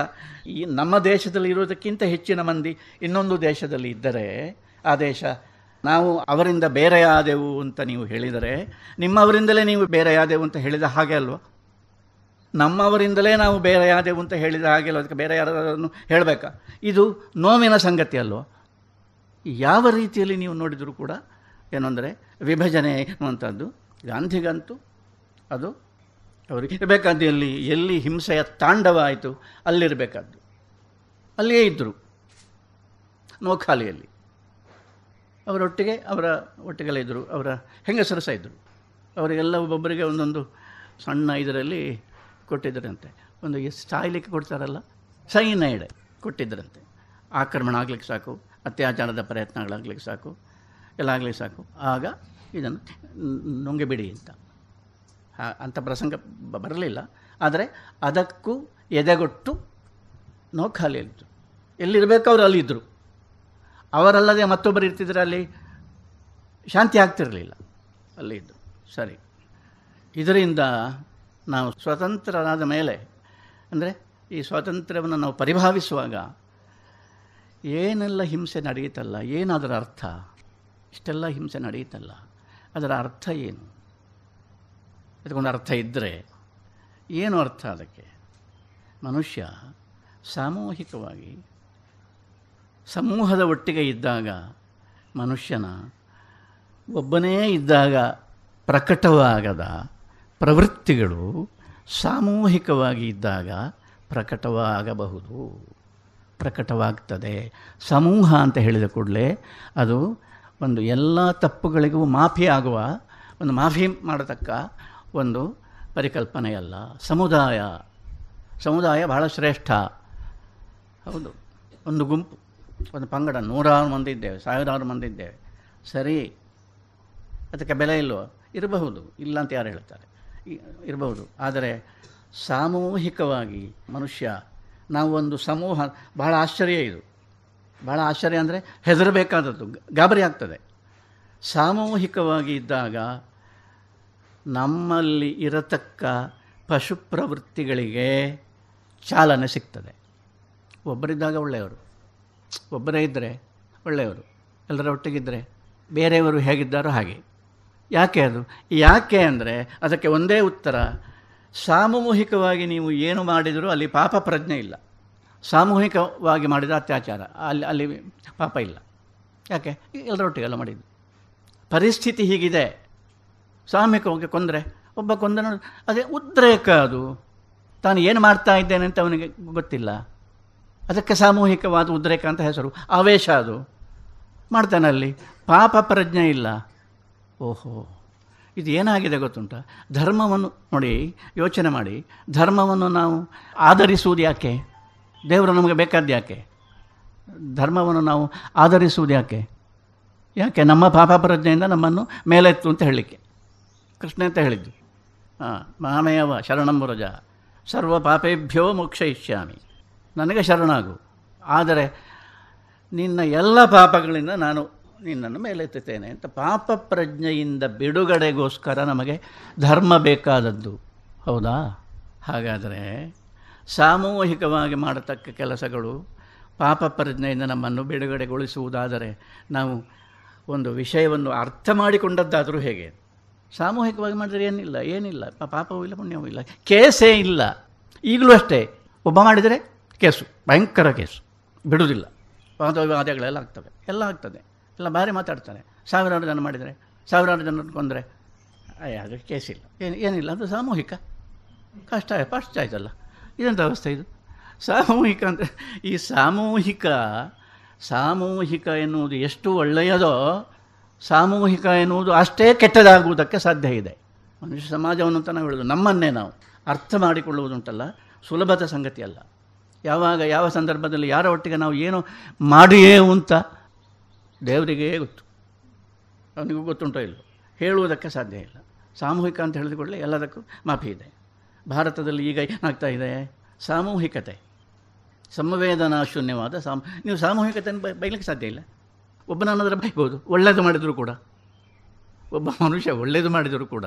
I: ಈ ನಮ್ಮ ದೇಶದಲ್ಲಿ ಇರೋದಕ್ಕಿಂತ ಹೆಚ್ಚಿನ ಮಂದಿ ಇನ್ನೊಂದು ದೇಶದಲ್ಲಿ ಇದ್ದರೆ, ಆ ದೇಶ ನಾವು ಅವರಿಂದ ಬೇರೆಯಾದೆವು ಅಂತ ನೀವು ಹೇಳಿದರೆ, ನಿಮ್ಮವರಿಂದಲೇ ನೀವು ಬೇರೆಯಾದೆವು ಅಂತ ಹೇಳಿದ ಹಾಗೆ ಅಲ್ವಾ? ನಮ್ಮವರಿಂದಲೇ ನಾವು ಬೇರೆಯಾದೆವು ಅಂತ ಹೇಳಿದ ಹಾಗೆ ಅಲ್ವ? ಅದಕ್ಕೆ ಬೇರೆ ಯಾರನ್ನು ಹೇಳಬೇಕಾ? ಇದು ನೋವಿನ ಸಂಗತಿ ಅಲ್ವಾ? ಯಾವ ರೀತಿಯಲ್ಲಿ ನೀವು ನೋಡಿದರೂ ಕೂಡ ಏನಂದರೆ ವಿಭಜನೆ ಅನ್ನುವಂಥದ್ದು. ಗಾಂಧಿಗಂತೂ ಅದು ಅವರಿಗೆ ಇರಬೇಕಾದ್ದು ಎಲ್ಲಿ? ಎಲ್ಲಿ ಹಿಂಸೆಯ ತಾಂಡವ ಆಯಿತು, ಅಲ್ಲಿರಬೇಕಾದ್ದು. ಅಲ್ಲಿಯೇ ಇದ್ದರು ನೋಖಾಲಿಯಲ್ಲಿ. ಅವರೊಟ್ಟಿಗೆ, ಅವರ ಒಟ್ಟಿಗೆಲ್ಲ ಇದ್ದರು ಅವರ ಹೆಂಗಸರು ಸಹ ಇದ್ದರು ಅವರಿಗೆಲ್ಲ ಒಬ್ಬೊಬ್ಬರಿಗೆ ಒಂದೊಂದು ಸಣ್ಣ ಇದರಲ್ಲಿ ಕೊಟ್ಟಿದ್ದರಂತೆ. ಒಂದು ಸಾಯ್ಲಿಕ್ಕೆ ಕೊಡ್ತಾರಲ್ಲ? ಸೈನೈಡ್ ಕೊಟ್ಟಿದ್ದರಂತೆ. ಆಕ್ರಮಣ ಆಗ್ಲಿಕ್ಕೆ ಸಾಕು, ಅತ್ಯಾಚಾರದ ಪ್ರಯತ್ನಗಳಾಗ್ಲಿಕ್ಕೆ ಸಾಕು, ಎಲ್ಲ ಆಗ್ಲಿಕ್ಕೆ ಸಾಕು. ಆಗ ಇದನ್ನು ನುಂಗೆ ಬಿಡಿ ಅಂತ. ಅಂಥ ಪ್ರಸಂಗ ಬರಲಿಲ್ಲ. ಆದರೆ ಅದಕ್ಕೂ ಎದೆಗೊಟ್ಟು ನೋಖಾಲಿಯಲ್ಲಿದ್ದರು ಎಲ್ಲಿರಬೇಕು ಅವರು ಅಲ್ಲಿದ್ದರು ಅವರಲ್ಲದೆ ಮತ್ತೊಬ್ಬರು ಇರ್ತಿದ್ರೆ ಅಲ್ಲಿ ಶಾಂತಿ ಆಗ್ತಿರಲಿಲ್ಲ. ಅಲ್ಲಿ ಇದ್ದು ಸರಿ. ಇದರಿಂದ ನಾವು ಸ್ವತಂತ್ರರಾದ ಮೇಲೆ, ಅಂದರೆ ಈ ಸ್ವಾತಂತ್ರ್ಯವನ್ನು ನಾವು ಪರಿಭಾವಿಸುವಾಗ ಏನೆಲ್ಲ ಹಿಂಸೆ ನಡೆಯುತ್ತಲ್ಲ ಏನದರ ಅರ್ಥ? ಇಷ್ಟೆಲ್ಲ ಹಿಂಸೆ ನಡೆಯುತ್ತಲ್ಲ ಅದರ ಅರ್ಥ ಏನು? ಅದಕ್ಕೊಂದು ಅರ್ಥ ಇದ್ದರೆ ಏನು ಅರ್ಥ ಅದಕ್ಕೆ? ಮನುಷ್ಯ ಸಾಮೂಹಿಕವಾಗಿ ಸಮೂಹದ ಒಟ್ಟಿಗೆ ಇದ್ದಾಗ ಮನುಷ್ಯನ ಒಬ್ಬನೇ ಇದ್ದಾಗ ಪ್ರಕಟವಾಗದ ಪ್ರವೃತ್ತಿಗಳು ಸಾಮೂಹಿಕವಾಗಿ ಇದ್ದಾಗ ಪ್ರಕಟವಾಗಬಹುದು. ಪ್ರಕಟವಾಗ್ತದೆ. ಸಮೂಹ ಅಂತ ಹೇಳಿದ ಕೂಡಲೇ ಅದು ಒಂದು ಎಲ್ಲ ತಪ್ಪುಗಳಿಗೂ ಮಾಫಿ ಆಗುವ, ಒಂದು ಮಾಫಿ ಮಾಡತಕ್ಕ ಒಂದು ಪರಿಕಲ್ಪನೆಯಲ್ಲ. ಸಮುದಾಯ. ಸಮುದಾಯ ಬಹಳ ಶ್ರೇಷ್ಠ. ಹೌದು. ಒಂದು ಗುಂಪು, ಒಂದು ಪಂಗಡ, ನೂರಾರು ಮಂದಿ ಇದ್ದೇವೆ, ಸಾವಿರಾರು ಮಂದಿ ಇದ್ದೇವೆ. ಸರಿ. ಅದಕ್ಕೆ ಬೆಲೆ ಇಲ್ಲವೋ ಇರಬಹುದು. ಇಲ್ಲ ಅಂತ ಯಾರು ಹೇಳ್ತಾರೆ ಇರಬಹುದು. ಆದರೆ ಸಾಮೂಹಿಕವಾಗಿ ಮನುಷ್ಯ, ನಾವು ಒಂದು ಸಮೂಹ, ಬಹಳ ಆಶ್ಚರ್ಯ ಇದು. ಬಹಳ ಆಶ್ಚರ್ಯ ಅಂದರೆ ಹೆದರಬೇಕಾದದ್ದು ಗಾಬರಿ ಆಗ್ತದೆ. ಸಾಮೂಹಿಕವಾಗಿ ಇದ್ದಾಗ ನಮ್ಮಲ್ಲಿ ಇರತಕ್ಕ ಪಶು ಪ್ರವೃತ್ತಿಗಳಿಗೆ ಚಾಲನೆ ಸಿಗ್ತದೆ. ಒಬ್ಬರಿದ್ದಾಗ ಒಳ್ಳೆಯವರು, ಒಬ್ಬರೇ ಇದ್ದರೆ ಒಳ್ಳೆಯವರು, ಎಲ್ಲರ ಒಟ್ಟಿಗಿದ್ದರೆ ಬೇರೆಯವರು ಹೇಗಿದ್ದಾರೋ ಹಾಗೆ. ಯಾಕೆ ಅದು? ಯಾಕೆ ಅಂದರೆ ಅದಕ್ಕೆ ಒಂದೇ ಉತ್ತರ, ಸಾಮೂಹಿಕವಾಗಿ ನೀವು ಏನು ಮಾಡಿದರೂ ಅಲ್ಲಿ ಪಾಪ ಪ್ರಜ್ಞೆ ಇಲ್ಲ. ಸಾಮೂಹಿಕವಾಗಿ ಮಾಡಿದ ಅತ್ಯಾಚಾರ, ಅಲ್ಲಿ ಅಲ್ಲಿ ಪಾಪ ಇಲ್ಲ. ಯಾಕೆ? ಎಲ್ಲರೊಟ್ಟಿಗೆಲ್ಲ ಮಾಡಿದ್ದು. ಪರಿಸ್ಥಿತಿ ಹೀಗಿದೆ. ಸಾಮೂಹಿಕವಾಗಿ ಕೊಂದರೆ, ಒಬ್ಬ ಕೊಂದನು, ಅದೇ ಉದ್ರೇಕ ಅದು. ತಾನು ಏನು ಮಾಡ್ತಾ ಇದ್ದೇನೆ ಅಂತ ಅವನಿಗೆ ಗೊತ್ತಿಲ್ಲ. ಅದಕ್ಕೆ ಸಾಮೂಹಿಕವಾದ ಉದ್ರೇಕ ಅಂತ ಹೆಸರು. ಆವೇಶ ಅದು. ಮಾಡ್ತಾನೆ ಅಲ್ಲಿ. ಪಾಪ ಪ್ರಜ್ಞೆ ಇಲ್ಲ. ಓಹೋ. ಇದು ಏನಾಗಿದೆ ಗೊತ್ತುಂಟ? ಧರ್ಮವನ್ನು ನೋಡಿ, ಯೋಚನೆ ಮಾಡಿ. ಧರ್ಮವನ್ನು ನಾವು ಆಧರಿಸುವುದು ಯಾಕೆ? ದೇವರು ನಮಗೆ ಬೇಕಾದ ಯಾಕೆ? ಧರ್ಮವನ್ನು ನಾವು ಆಧರಿಸುವುದು ಯಾಕೆ? ಯಾಕೆ? ನಮ್ಮ ಪಾಪ ಪ್ರಜ್ಞೆಯಿಂದ ನಮ್ಮನ್ನು ಮೇಲೆತ್ತು ಅಂತ ಹೇಳಲಿಕ್ಕೆ. ಕೃಷ್ಣ ಅಂತ ಹೇಳಿದ್ದು. ಹಾಂ ಮಾಮೇವ ಶರಣಂ ವ್ರಜ. ಸರ್ವ ಪಾಪೇಭ್ಯೋ ಮೋಕ್ಷಯಿಷ್ಯಾಮಿ. ನನಗೆ ಶರಣಾಗು. ಆದರೆ ನಿನ್ನ ಎಲ್ಲ ಪಾಪಗಳಿಂದ ನಾನು ನಿನ್ನನ್ನು ಮೇಲೆತ್ತುತ್ತೇನೆ ಅಂತ ಪಾಪ ಪ್ರಜ್ಞೆಯಿಂದ ಬಿಡುಗಡೆಗೋಸ್ಕರ ನಮಗೆ ಧರ್ಮ ಬೇಕಾದದ್ದು. ಹೌದಾ? ಹಾಗಾದರೆ ಸಾಮೂಹಿಕವಾಗಿ ಮಾಡತಕ್ಕ ಕೆಲಸಗಳು ಪಾಪ ಪ್ರಜ್ಞೆಯಿಂದ ನಮ್ಮನ್ನು ಬಿಡುಗಡೆಗೊಳಿಸುವುದಾದರೆ ನಾವು ಒಂದು ವಿಷಯವನ್ನು ಅರ್ಥ ಮಾಡಿಕೊಂಡದ್ದಾದರೂ ಹೇಗೆ? ಸಾಮೂಹಿಕವಾಗಿ ಮಾಡಿದರೆ ಏನಿಲ್ಲ ಏನಿಲ್ಲ. ಪಾಪವೂ ಇಲ್ಲ, ಪುಣ್ಯವೂ ಇಲ್ಲ. ಕೇಸೇ ಇಲ್ಲ. ಈಗಲೂ ಅಷ್ಟೇ. ಒಬ್ಬ ಮಾಡಿದರೆ ಕೇಸು, ಭಯಂಕರ ಕೇಸು. ಬಿಡುವುದಿಲ್ಲ. ವಾದ ವಿವಾದಗಳೆಲ್ಲ ಆಗ್ತವೆ. ಎಲ್ಲ ಆಗ್ತದೆ. ಎಲ್ಲ ಭಾರಿ ಮಾತಾಡ್ತಾರೆ. ಸಾವಿರಾರು ಜನ ಮಾಡಿದರೆ, ಸಾವಿರಾರು ಜನ ಕೊಂದರೆ ಅದು ಇಲ್ಲ ಏನು, ಏನಿಲ್ಲ, ಅದು ಸಾಮೂಹಿಕ. ಕಷ್ಟ ಫಸ್ಟ್ ಆಯ್ತಲ್ಲ. ಇದೆಂಥ ಅವಸ್ಥೆ ಇದು? ಸಾಮೂಹಿಕ ಅಂದರೆ ಈ ಸಾಮೂಹಿಕ ಸಾಮೂಹಿಕ ಎನ್ನುವುದು ಎಷ್ಟು ಒಳ್ಳೆಯದೋ ಸಾಮೂಹಿಕ ಎನ್ನುವುದು ಅಷ್ಟೇ ಕೆಟ್ಟದಾಗುವುದಕ್ಕೆ ಸಾಧ್ಯ ಇದೆ. ಮನುಷ್ಯ ಸಮಾಜವನ್ನು ಅಂತ ನಾವು ಹೇಳೋದು ನಮ್ಮನ್ನೇ ನಾವು ಅರ್ಥ ಮಾಡಿಕೊಳ್ಳುವುದುಂಟಲ್ಲ, ಸುಲಭದ ಸಂಗತಿ ಅಲ್ಲ. ಯಾವಾಗ, ಯಾವ ಸಂದರ್ಭದಲ್ಲಿ ಯಾರ ಒಟ್ಟಿಗೆ ನಾವು ಏನು ಮಾಡಿಯೇ ಅಂತ ದೇವರಿಗೆ ಗೊತ್ತು. ಅವನಿಗೂ ಗೊತ್ತುಂಟೋ ಇಲ್ಲ ಹೇಳುವುದಕ್ಕೆ ಸಾಧ್ಯ ಇಲ್ಲ. ಸಾಮೂಹಿಕ ಅಂತ ಹೇಳಿದುಕೊಳ್ಳಿ ಎಲ್ಲದಕ್ಕೂ ಮಾಫಿ ಇದೆ. ಭಾರತದಲ್ಲಿ ಈಗ ಏನಾಗ್ತಾ ಇದೆ? ಸಾಮೂಹಿಕತೆ. ಸಂವೇದನಾ ಶೂನ್ಯವಾದ ಸಾಮ, ನೀವು ಸಾಮೂಹಿಕತೆಯನ್ನು ಬೈಲಿಕ್ಕೆ ಸಾಧ್ಯ ಇಲ್ಲ. ಒಬ್ಬನನ್ನಾದ್ರೆ ಬೈಬೋದು ಒಳ್ಳೆಯದು ಮಾಡಿದರೂ ಕೂಡ. ಒಬ್ಬ ಮನುಷ್ಯ ಒಳ್ಳೆಯದು ಮಾಡಿದರೂ ಕೂಡ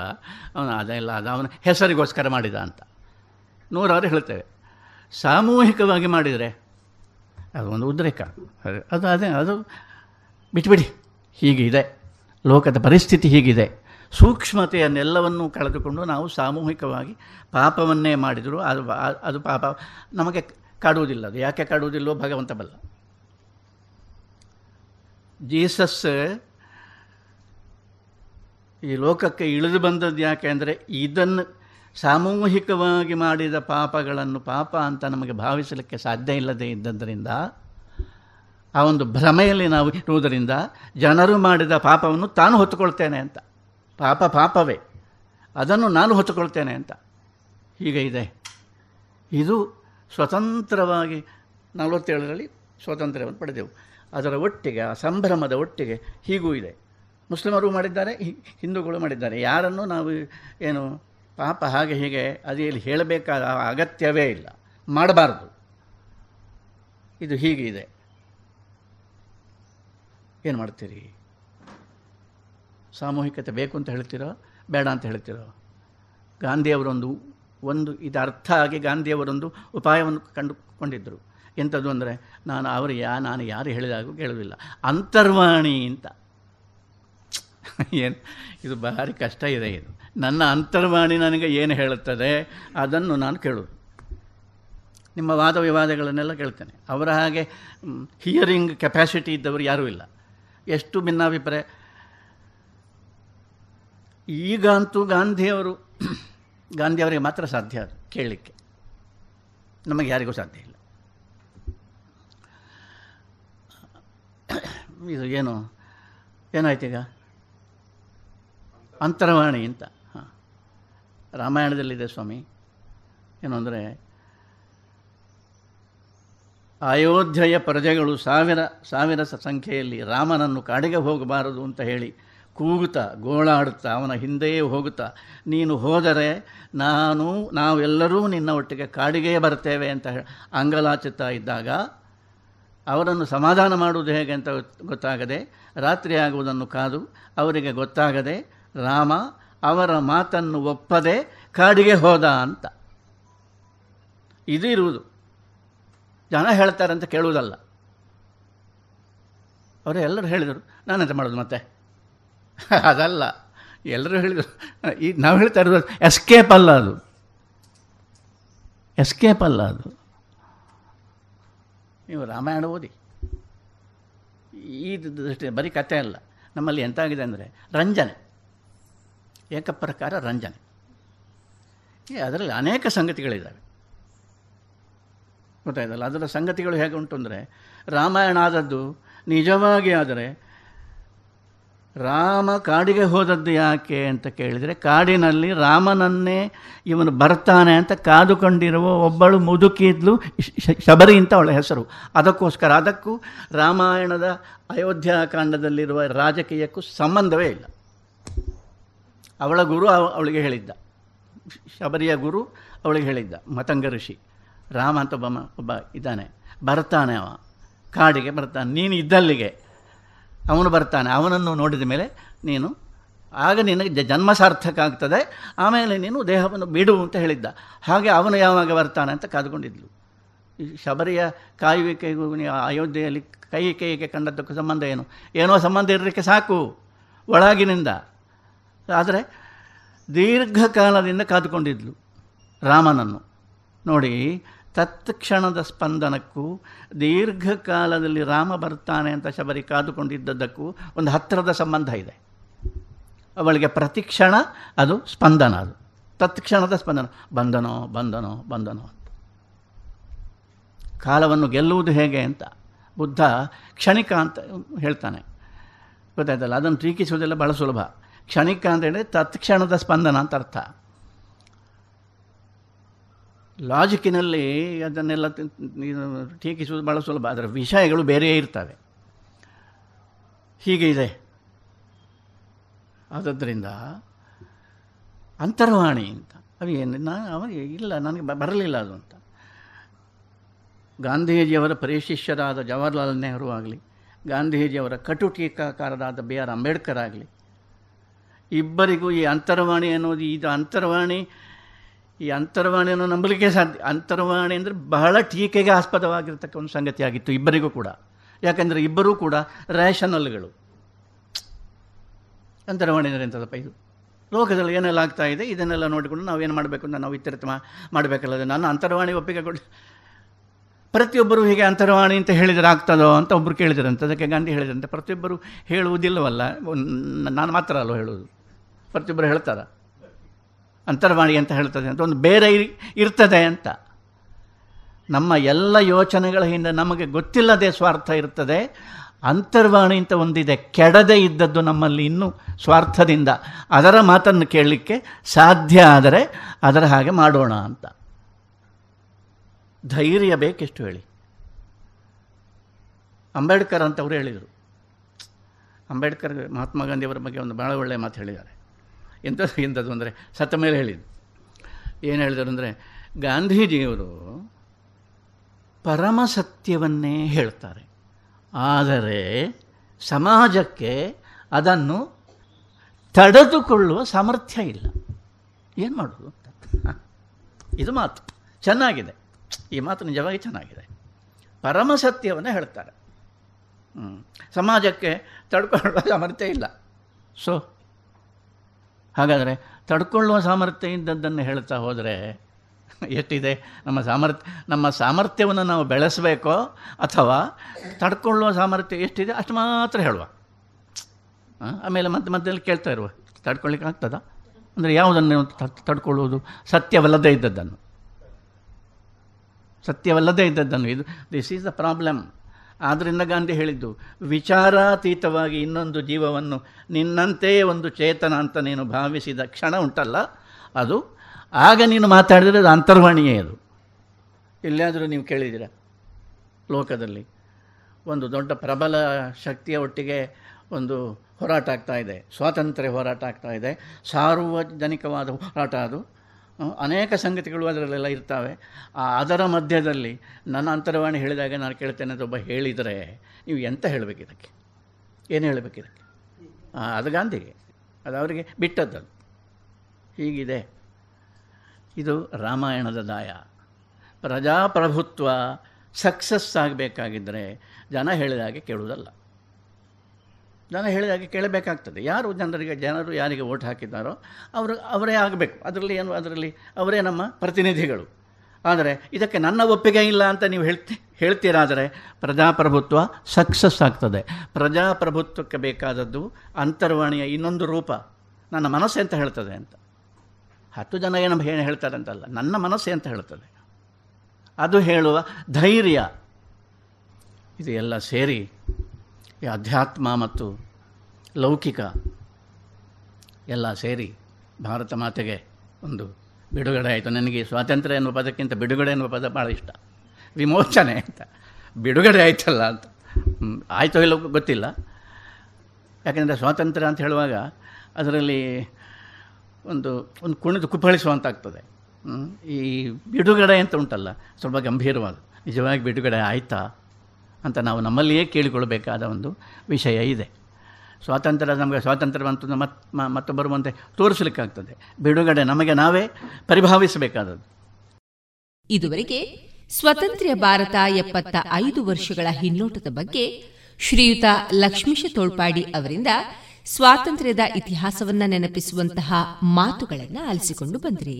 I: ಅವನು ಅದೆಲ್ಲ ಅದು ಅವನ ಹೆಸರಿಗೋಸ್ಕರ ಮಾಡಿದ ಅಂತ. ನೂರಾರು ಹೇಳ್ತೇವೆ. ಸಾಮೂಹಿಕವಾಗಿ ಮಾಡಿದರೆ ಅದು ಒಂದು ಉದ್ರೇಕ. ಅದು ಅದೇ, ಅದು ಬಿಟ್ಬಿಡಿ. ಹೀಗಿದೆ. ಲೋಕದ ಪರಿಸ್ಥಿತಿ ಹೀಗಿದೆ. ಸೂಕ್ಷ್ಮತೆಯನ್ನೆಲ್ಲವನ್ನೂ ಕಳೆದುಕೊಂಡು ನಾವು ಸಾಮೂಹಿಕವಾಗಿ ಪಾಪವನ್ನೇ ಮಾಡಿದರೂ. ಅದು ಅದು ಪಾಪ ನಮಗೆ ಕಾಡುವುದಿಲ್ಲ. ಅದು ಯಾಕೆ ಕಾಡುವುದಿಲ್ಲವೋ ಭಗವಂತ ಬಲ್ಲ. ಜೀಸಸ್ ಈ ಲೋಕಕ್ಕೆ ಇಳಿದು ಬಂದದ್ದು ಯಾಕೆ ಅಂದರೆ ಇದನ್ನು ಸಾಮೂಹಿಕವಾಗಿ ಮಾಡಿದ ಪಾಪಗಳನ್ನು ಪಾಪ ಅಂತ ನಮಗೆ ಭಾವಿಸಲಿಕ್ಕೆ ಸಾಧ್ಯ ಇಲ್ಲದೆ ಇದ್ದದ್ದರಿಂದ ಆ ಒಂದು ಭ್ರಮೆಯಲ್ಲಿ ನಾವು ಇರುವುದರಿಂದ ಜನರು ಮಾಡಿದ ಪಾಪವನ್ನು ತಾನು ಹೊತ್ತುಕೊಳ್ತೇನೆ ಅಂತ. ಪಾಪ ಪಾಪವೇ. ಅದನ್ನು ನಾನು ಹೊತ್ತುಕೊಳ್ತೇನೆ ಅಂತ. ಹೀಗೆ ಇದೆ. ಇದು ಸ್ವತಂತ್ರವಾಗಿ ನಲವತ್ತೇಳರಲ್ಲಿ ಸ್ವಾತಂತ್ರ್ಯವನ್ನು ಪಡೆದೆವು. ಅದರ ಒಟ್ಟಿಗೆ, ಆ ಸಂಭ್ರಮದ ಒಟ್ಟಿಗೆ ಹೀಗೂ ಇದೆ. ಮುಸ್ಲಿಮರು ಮಾಡಿದ್ದಾರೆ ಹಿಂದೂಗಳು ಮಾಡಿದ್ದಾರೆ. ಯಾರನ್ನು ನಾವು ಏನು ಪಾಪ ಹಾಗೆ ಹೀಗೆ ಅದೇಲಿ ಹೇಳಬೇಕಾದ ಅಗತ್ಯವೇ ಇಲ್ಲ. ಮಾಡಬಾರ್ದು. ಇದು ಹೀಗಿದೆ ಏನು ಮಾಡ್ತೀರಿ? ಸಾಮೂಹಿಕತೆ ಬೇಕು ಅಂತ ಹೇಳ್ತೀರೋ? ಬೇಡ ಅಂತ ಹೇಳ್ತೀರೋ? ಗಾಂಧಿಯವರೊಂದು ಒಂದು ಇದು ಅರ್ಥ ಆಗಿ ಗಾಂಧಿಯವರೊಂದು ಉಪಾಯವನ್ನು ಕಂಡುಕೊಂಡಿದ್ದರು. ಎಂಥದ್ದು ಅಂದರೆ, ನಾನು ಅವರು ಯಾ ನಾನು ಯಾರು ಹೇಳಿದಾಗೂ ಕೇಳುವುದಿಲ್ಲ ಅಂತರ್ವಾಣಿ ಅಂತ. ಏನು, ಇದು ಭಾರಿ ಕಷ್ಟ ಇದೆ ಇದು. ನನ್ನ ಅಂತರ್ವಾಣಿ ನನಗೆ ಏನು ಹೇಳುತ್ತದೆ, ಅದನ್ನು ನಾನು ಕೇಳೋದು ನಿಮ್ಮ ವಾದ ವಿವಾದಗಳನ್ನೆಲ್ಲ ಕೇಳ್ತೇನೆ. ಅವರ ಹಾಗೆ ಹಿಯರಿಂಗ್ ಕೆಪ್ಯಾಸಿಟಿ ಇದ್ದವರು ಯಾರೂ ಇಲ್ಲ. ಎಷ್ಟು ಭಿನ್ನಾಭಿಪ್ರಾಯ. ಈಗಂತೂ ಗಾಂಧಿಯವರು ಗಾಂಧಿಯವರಿಗೆ ಮಾತ್ರ ಸಾಧ್ಯ ಅದು ಕೇಳಲಿಕ್ಕೆ ನಮಗೆ ಯಾರಿಗೂ ಸಾಧ್ಯ ಇದು ಏನು? ಏನಾಯ್ತು ಈಗ? ಅಂತರವಾಣಿ ಅಂತ. ಹಾಂ. ರಾಮಾಯಣದಲ್ಲಿದೆ ಸ್ವಾಮಿ. ಏನು ಅಂದರೆ ಅಯೋಧ್ಯೆಯ ಪ್ರಜೆಗಳು ಸಾವಿರ ಸಾವಿರ ಸಂಖ್ಯೆಯಲ್ಲಿ ರಾಮನನ್ನು ಕಾಡಿಗೆ ಹೋಗಬಾರದು ಅಂತ ಹೇಳಿ ಕೂಗುತ್ತಾ, ಗೋಳಾಡುತ್ತಾ, ಅವನ ಹಿಂದೆಯೇ ಹೋಗುತ್ತಾ, ನೀನು ಹೋದರೆ ನಾನು, ನಾವೆಲ್ಲರೂ ನಿನ್ನ ಒಟ್ಟಿಗೆ ಕಾಡಿಗೆ ಬರ್ತೇವೆ ಅಂತ ಹೇಳಿ ಅಂಗಲಾಚುತ್ತಾ ಇದ್ದಾಗ ಅವರನ್ನು ಸಮಾಧಾನ ಮಾಡುವುದು ಹೇಗೆ ಅಂತ ಗೊತ್- ಗೊತ್ತಾಗದೆ, ರಾತ್ರಿ ಆಗುವುದನ್ನು ಕಾದು ಅವರಿಗೆ ಗೊತ್ತಾಗದೆ, ರಾಮ ಅವರ ಮಾತನ್ನು ಒಪ್ಪದೆ ಕಾಡಿಗೆ ಹೋದ ಅಂತ. ಇದು ಇರುವುದು. ಜನ ಹೇಳ್ತಾರೆ ಅಂತ ಕೇಳುವುದಲ್ಲ. ಅವರು ಎಲ್ಲರೂ ಹೇಳಿದರು, ನಾನೆಂತ ಮಾಡೋದು ಮತ್ತೆ? ಅದಲ್ಲ, ಎಲ್ಲರೂ ಹೇಳಿದರು, ಈ ನಾವು ಹೇಳ್ತಾ ಇರೋದು ಎಸ್ಕೇಪ್ ಅಲ್ಲ ಅದು. ಎಸ್ಕೇಪ್ ಅಲ್ಲ ಅದು. ನೀವು ರಾಮಾಯಣ ಓದಿ. ಈ ದೃಷ್ಟಿ ಬರೀ ಕಥೆ ಅಲ್ಲ. ನಮ್ಮಲ್ಲಿ ಎಂತಾಗಿದೆ ಅಂದರೆ ರಂಜನೆ. ಏಕಪ್ರಕಾರ ರಂಜನೆ. ಅದರಲ್ಲಿ ಅನೇಕ ಸಂಗತಿಗಳಿದ್ದಾವೆ ಗೊತ್ತಾಯ್ತಲ್ಲ? ಅದರ ಸಂಗತಿಗಳು ಹೇಗೆ ಉಂಟು ಅಂದರೆ, ರಾಮಾಯಣ ಆದದ್ದು ನಿಜವಾಗಿ ಆದರೆ ರಾಮ ಕಾಡಿಗೆ ಹೋದದ್ದು ಯಾಕೆ ಅಂತ ಕೇಳಿದರೆ, ಕಾಡಿನಲ್ಲಿ ರಾಮನನ್ನೇ ಇವನು ಬರ್ತಾನೆ ಅಂತ ಕಾದುಕೊಂಡಿರುವ ಒಬ್ಬಳು ಮುದುಕಿದ್ಲು ಶಬರಿ ಅಂತ ಅವಳ ಹೆಸರು. ಅದಕ್ಕೋಸ್ಕರ ಅದಕ್ಕೂ ರಾಮಾಯಣದ ಅಯೋಧ್ಯಾಕಾಂಡದಲ್ಲಿರುವ ರಾಜಕೀಯಕ್ಕೂ ಸಂಬಂಧವೇ ಇಲ್ಲ. ಅವಳ ಗುರು ಅವ- ಅವಳಿಗೆ ಹೇಳಿದ್ದ. ಶಬರಿಯ ಗುರು ಅವಳಿಗೆ ಹೇಳಿದ್ದ. ಮತಂಗ ಋಷಿ. ರಾಮ ಅಂತ ಒಬ್ಬ ಒಬ್ಬ ಇದ್ದಾನೆ. ಬರ್ತಾನೆ ಅವ. ಕಾಡಿಗೆ ಬರ್ತಾನೆ. ನೀನು ಇದ್ದಲ್ಲಿಗೆ. ಅವನು ಬರ್ತಾನೆ, ಅವನನ್ನು ನೋಡಿದ ಮೇಲೆ ನೀನು, ಆಗ ನಿನಗೆ ಜನ್ಮ ಸಾರ್ಥಕ ಆಗ್ತದೆ, ಆಮೇಲೆ ನೀನು ದೇಹವನ್ನು ಬಿಡು ಅಂತ ಹೇಳಿದ್ದ. ಹಾಗೆ ಅವನು ಯಾವಾಗ ಬರ್ತಾನೆ ಅಂತ ಕಾದುಕೊಂಡಿದ್ಲು. ಈ ಶಬರಿಯ ಕಾಯುವಿಕೆಗೂ ಅಯೋಧ್ಯೆಯಲ್ಲಿ ಕೈ ಕೈಗೆ ಕಂಡದ್ದಕ್ಕೂ ಸಂಬಂಧ ಏನು? ಏನೋ ಸಂಬಂಧ ಇರಲಿಕ್ಕೆ ಸಾಕು, ಒಳಗಿನಿಂದ. ಆದರೆ ದೀರ್ಘಕಾಲದಿಂದ ಕಾದುಕೊಂಡಿದ್ಲು ರಾಮನನ್ನು. ನೋಡಿ ತತ್ಕ್ಷಣದ ಸ್ಪಂದನಕ್ಕೂ, ದೀರ್ಘಕಾಲದಲ್ಲಿ ರಾಮ ಬರ್ತಾನೆ ಅಂತ ಶಬರಿ ಕಾದುಕೊಂಡಿದ್ದದ್ದಕ್ಕೂ ಒಂದು ಹತ್ತಿರದ ಸಂಬಂಧ ಇದೆ. ಅವಳಿಗೆ ಪ್ರತಿಕ್ಷಣ ಅದು ಸ್ಪಂದನ ಅದು. ತತ್ಕ್ಷಣದ ಸ್ಪಂದನ. ಬಂದನೋ ಬಂದನೋ ಬಂದನೋ ಅಂತ. ಕಾಲವನ್ನು ಗೆಲ್ಲುವುದು ಹೇಗೆ ಅಂತ ಬುದ್ಧ ಕ್ಷಣಿಕ ಅಂತ ಹೇಳ್ತಾನೆ. ಗೊತ್ತಾಯ್ತಲ್ಲ? ಅದನ್ನು ಟೀಕಿಸುವುದೆಲ್ಲ ಭಾಳ ಸುಲಭ. ಕ್ಷಣಿಕ ಅಂತ ತತ್ಕ್ಷಣದ ಸ್ಪಂದನ ಅಂತ ಅರ್ಥ. ಲಾಜಿಕ್ಕಿನಲ್ಲಿ ಅದನ್ನೆಲ್ಲ ಟೀಕಿಸುವುದು ಭಾಳ ಸುಲಭ. ಅದರ ವಿಷಯಗಳು ಬೇರೆಯೇ ಇರ್ತವೆ. ಹೀಗೆ ಇದೆ. ಆದ್ದರಿಂದ ಅಂತರ್ವಾಣಿ ಅಂತ. ಅದು ಏನು ನಾನು ಇಲ್ಲ, ನನಗೆ ಬರಲಿಲ್ಲ ಅದು ಅಂತ. ಗಾಂಧೀಜಿಯವರ ಪರಿಶಿಷ್ಯರಾದ ಜವಾಹರ್ಲಾಲ್ ನೆಹರು ಆಗಲಿ, ಗಾಂಧೀಜಿಯವರ ಕಟು ಟೀಕಾಕಾರರಾದ ಬಿ ಆರ್ ಅಂಬೇಡ್ಕರ್ ಆಗಲಿ, ಇಬ್ಬರಿಗೂ ಈ ಅಂತರ್ವಾಣಿ ಅನ್ನೋದು, ಇದು ಅಂತರ್ವಾಣಿ ಈ ಅಂತರ್ವಾಣಿಯನ್ನು ನಂಬಲಿಕ್ಕೆ ಸಾಧ್ಯ. ಅಂತರ್ವಾಣಿ ಅಂದರೆ ಬಹಳ ಟೀಕೆಗೆ ಆಸ್ಪದವಾಗಿರ್ತಕ್ಕ ಒಂದು ಸಂಗತಿಯಾಗಿತ್ತು, ಇಬ್ಬರಿಗೂ ಕೂಡ. ಯಾಕಂದರೆ ಇಬ್ಬರೂ ಕೂಡ ರ್ಯಾಷನಲ್ಗಳು ಅಂತರ್ವಾಣಿ ಅಂದರೆ ಎಂಥದಪ್ಪ ಇದು? ಲೋಕದಲ್ಲಿ ಏನೆಲ್ಲ ಆಗ್ತಾ ಇದೆ, ಇದನ್ನೆಲ್ಲ ನೋಡಿಕೊಂಡು ಏನು ಮಾಡಬೇಕು ಅಂತ ನಾವು ಇತ್ಯರ್ಥ ಮಾಡಬೇಕಲ್ಲದೆ ಮಾಡಬೇಕಲ್ಲ ನಾನು ಅಂತರ್ವಾಣಿ ಒಪ್ಪಿಗೆ ಕೊಡಿ, ಪ್ರತಿಯೊಬ್ಬರು ಹೀಗೆ ಅಂತರ್ವಾಣಿ ಅಂತ ಹೇಳಿದರೆ ಆಗ್ತದೋ ಅಂತ ಒಬ್ಬರು ಕೇಳಿದ್ರಂತೆ, ಅದಕ್ಕೆ ಗಾಂಧಿ ಹೇಳಿದ್ರಂತೆ. ಪ್ರತಿಯೊಬ್ಬರು ಹೇಳುವುದಿಲ್ಲವಲ್ಲ ನಾನು ಮಾತ್ರ ಅಲ್ಲೋ ಹೇಳುವುದು. ಪ್ರತಿಯೊಬ್ಬರು ಹೇಳ್ತಾರ? ಅಂತರ್ವಾಣಿ ಅಂತ ಹೇಳ್ತದೆ ಅಂತ, ಒಂದು ಬೇರೆ ಇರ್ತದೆ ಅಂತ. ನಮ್ಮ ಎಲ್ಲ ಯೋಚನೆಗಳ ಹಿಂದೆ ನಮಗೆ ಗೊತ್ತಿಲ್ಲದೆ ಸ್ವಾರ್ಥ ಇರ್ತದೆ. ಅಂತರ್ವಾಣಿ ಅಂತ ಒಂದಿದೆ, ಕೆಡದೆ ಇದ್ದದ್ದು ನಮ್ಮಲ್ಲಿ ಇನ್ನೂ ಸ್ವಾರ್ಥದಿಂದ. ಅದರ ಮಾತನ್ನು ಕೇಳಲಿಕ್ಕೆ ಸಾಧ್ಯ ಆದರೆ ಅದರ ಹಾಗೆ ಮಾಡೋಣ ಅಂತ. ಧೈರ್ಯ ಬೇಕೆಷ್ಟು ಹೇಳಿ. ಅಂಬೇಡ್ಕರ್ ಅಂತ ಅವರು ಹೇಳಿದರು. ಅಂಬೇಡ್ಕರ್ ಮಹಾತ್ಮ ಗಾಂಧಿಯವರ ಬಗ್ಗೆ ಒಂದು ಭಾಳ ಒಳ್ಳೆಯ ಮಾತು ಹೇಳಿದ್ದಾರೆ. ಎಂಥದ್ದು ಎಂಥದ್ದು ಅಂದರೆ, ಸತ್ತ ಮೇಲೆ ಹೇಳಿದ್ದು. ಏನು ಹೇಳಿದರು ಅಂದರೆ, ಗಾಂಧೀಜಿಯವರು ಪರಮ ಸತ್ಯವನ್ನೇ ಹೇಳ್ತಾರೆ. ಆದರೆ ಸಮಾಜಕ್ಕೆ ಅದನ್ನು ತಡೆದುಕೊಳ್ಳುವ ಸಾಮರ್ಥ್ಯ ಇಲ್ಲ. ಏನು ಮಾಡೋದು ಇದು ಮಾತು. ಚೆನ್ನಾಗಿದೆ. ಈ ಮಾತು ನಿಜವಾಗಿ ಚೆನ್ನಾಗಿದೆ. ಪರಮ ಸತ್ಯವನ್ನು ಹೇಳ್ತಾರೆ. ಸಮಾಜಕ್ಕೆ ತಡ್ಕೊಳ್ಳುವ ಸಾಮರ್ಥ್ಯ ಇಲ್ಲ. ಸೊ ಹಾಗಾದರೆ ತಡ್ಕೊಳ್ಳುವ ಸಾಮರ್ಥ್ಯ ಇದ್ದದ್ದನ್ನು ಹೇಳ್ತಾ ಹೋದರೆ ಎಷ್ಟಿದೆ? ನಮ್ಮ ಸಾಮರ್ಥ್ಯ ನಮ್ಮ ಸಾಮರ್ಥ್ಯವನ್ನು ನಾವು ಬೆಳೆಸಬೇಕೋ ಅಥವಾ ತಡ್ಕೊಳ್ಳುವ ಸಾಮರ್ಥ್ಯ ಎಷ್ಟಿದೆ ಅಷ್ಟು ಮಾತ್ರ ಹೇಳುವ. ಆಮೇಲೆ ಮತ್ತೆ ಮಧ್ಯದಲ್ಲಿ ಕೇಳ್ತಾ ಇರುವ. ತಡ್ಕೊಳ್ಳಿಕ್ಕೆ ಆಗ್ತದಾ? ಅಂದರೆ ಯಾವುದನ್ನು ತಡ್ಕೊಳ್ಳುವುದು? ಸತ್ಯವಲ್ಲದೇ ಇದ್ದದ್ದನ್ನು. ಸತ್ಯವಲ್ಲದೇ ಇದ್ದದ್ದನ್ನು. ಇದು ದಿಸ್ ಈಸ್ ದ ಪ್ರಾಬ್ಲಮ್ ಆದ್ದರಿಂದ ಗಾಂಧಿ ಹೇಳಿದ್ದು, ವಿಚಾರಾತೀತವಾಗಿ ಇನ್ನೊಂದು ಜೀವವನ್ನು ನಿನ್ನಂತೆಯೇ ಒಂದು ಚೇತನ ಅಂತ ನೀನು ಭಾವಿಸಿದ ಕ್ಷಣ ಉಂಟಲ್ಲ, ಅದು ಆಗ ನೀನು ಮಾತಾಡಿದರೆ ಅದು ಅಂತರ್ವಾಣಿಯೇ ಅದು. ಎಲ್ಲಿಯಾದರೂ ನೀವು ಕೇಳಿದ್ದೀರ ಲೋಕದಲ್ಲಿ? ಒಂದು ದೊಡ್ಡ ಪ್ರಬಲ ಶಕ್ತಿಯ ಒಟ್ಟಿಗೆ ಒಂದು ಹೋರಾಟ ಆಗ್ತಾ ಇದೆ, ಸ್ವಾತಂತ್ರ್ಯ ಹೋರಾಟ ಆಗ್ತಾ ಇದೆ, ಸಾರ್ವಜನಿಕವಾದ ಹೋರಾಟ ಅದು. ಅನೇಕ ಸಂಗತಿಗಳು ಅದರಲ್ಲೆಲ್ಲ ಇರ್ತವೆ. ಅದರ ಮಧ್ಯದಲ್ಲಿ ನನ್ನ ಅಂತರವಾಣಿ ಹೇಳಿದಾಗ ನಾನು ಕೇಳ್ತೇನೆ ಅದೊಬ್ಬ ಹೇಳಿದರೆ, ನೀವು ಎಂತ ಹೇಳಬೇಕು ಇದಕ್ಕೆ? ಏನು ಹೇಳಬೇಕು ಇದಕ್ಕೆ? ಅದು ಗಾಂಧಿಗೆ. ಅದು ಅವರಿಗೆ ಬಿಟ್ಟದ್ದು ಹೀಗಿದೆ. ಇದು ರಾಮಾಯಣದ ದಾಯ. ಪ್ರಜಾಪ್ರಭುತ್ವ ಸಕ್ಸಸ್ ಆಗಬೇಕಾಗಿದ್ದರೆ ಜನ ಹೇಳಿದಾಗೆ ಕೇಳುವುದಲ್ಲ. ಜನ ಹೇಳಿದಾಗೆ ಕೇಳಬೇಕಾಗ್ತದೆ. ಯಾರು ಜನರಿಗೆ, ಜನರು ಯಾರಿಗೆ ಓಟ್ ಹಾಕಿದ್ದಾರೋ ಅವರು, ಅವರೇ ಆಗಬೇಕು. ಅದರಲ್ಲಿ ಏನು, ಅದರಲ್ಲಿ ಅವರೇ ನಮ್ಮ ಪ್ರತಿನಿಧಿಗಳು. ಆದರೆ ಇದಕ್ಕೆ ನನ್ನ ಒಪ್ಪಿಗೆ ಇಲ್ಲ ಅಂತ ನೀವು ಹೇಳ್ತಿ ಹೇಳ್ತೀರಾದರೆ ಪ್ರಜಾಪ್ರಭುತ್ವ ಸಕ್ಸಸ್ ಆಗ್ತದೆ. ಪ್ರಜಾಪ್ರಭುತ್ವಕ್ಕೆ ಬೇಕಾದದ್ದು ಅಂತರ್ವಾಣಿಯ ಇನ್ನೊಂದು ರೂಪ. ನನ್ನ ಮನಸ್ಸೆ ಅಂತ ಹೇಳ್ತದೆ ಅಂತ? ಹತ್ತು ಜನ ಏನು ಏನು ಹೇಳ್ತಾರೆ ಅಂತಲ್ಲ, ನನ್ನ ಮನಸ್ಸೆ ಅಂತ ಹೇಳ್ತದೆ? ಅದು ಹೇಳುವ ಧೈರ್ಯ. ಇದು ಎಲ್ಲ ಸೇರಿ ಈ ಅಧ್ಯಾತ್ಮ ಮತ್ತು ಲೌಕಿಕ ಎಲ್ಲ ಸೇರಿ ಭಾರತ ಮಾತೆಗೆ ಒಂದು ಬಿಡುಗಡೆ ಆಯಿತು. ನನಗೆ ಸ್ವಾತಂತ್ರ್ಯ ಎನ್ನುವ ಪದಕ್ಕಿಂತ ಬಿಡುಗಡೆ ಎನ್ನುವ ಪದ ಭಾಳ ಇಷ್ಟ. ವಿಮೋಚನೆ ಅಂತ. ಬಿಡುಗಡೆ ಆಯ್ತಲ್ಲ ಅಂತ. ಆಯಿತೋ ಇಲ್ಲ ಗೊತ್ತಿಲ್ಲ. ಯಾಕೆಂದರೆ ಸ್ವಾತಂತ್ರ್ಯ ಅಂತ ಹೇಳುವಾಗ ಅದರಲ್ಲಿ ಒಂದು ಒಂದು ಕುಣಿದು ಕುಪ್ಪಳಿಸುವಂತಾಗ್ತದೆ. ಈ ಬಿಡುಗಡೆ ಅಂತ ಉಂಟಲ್ಲ, ಸ್ವಲ್ಪ ಗಂಭೀರವಾದ. ನಿಜವಾಗಿ ಬಿಡುಗಡೆ ಆಯಿತಾ? ಅಂತ ನಾವು ನಮ್ಮಲ್ಲಿಯೇ ಕೇಳಿಕೊಳ್ಳಬೇಕಾದ ಒಂದು ವಿಷಯ ಇದೆ. ಸ್ವಾತಂತ್ರ್ಯ ನಮಗೆ ಸ್ವಾತಂತ್ರ್ಯ ಬಂತು ಮತ್ ಮತ್ತೊಬ್ಬರು ಬರುವಂತೆ ತೋರಿಸಲಿಕ್ಕಾಗ್ತದೆ. ಬಿಡುಗಡೆ ನಮಗೆ ನಾವೇ ಪರಿಭಾವಿಸಬೇಕಾದದ್ದು.
A: ಇದುವರೆಗೆ ಸ್ವತಂತ್ರ ಭಾರತ ಎಪ್ಪತ್ತ ಐದು ವರ್ಷಗಳ ಹಿನ್ನೋಟದ ಬಗ್ಗೆ ಶ್ರೀಯುತ ಲಕ್ಷ್ಮೀಶ ತೋಳ್ಪಾಡಿ ಅವರಿಂದ ಸ್ವಾತಂತ್ರ್ಯದ ಇತಿಹಾಸವನ್ನ ನೆನಪಿಸುವಂತಹ ಮಾತುಗಳನ್ನು ಆಲಿಸಿಕೊಂಡು ಬಂದ್ರಿ.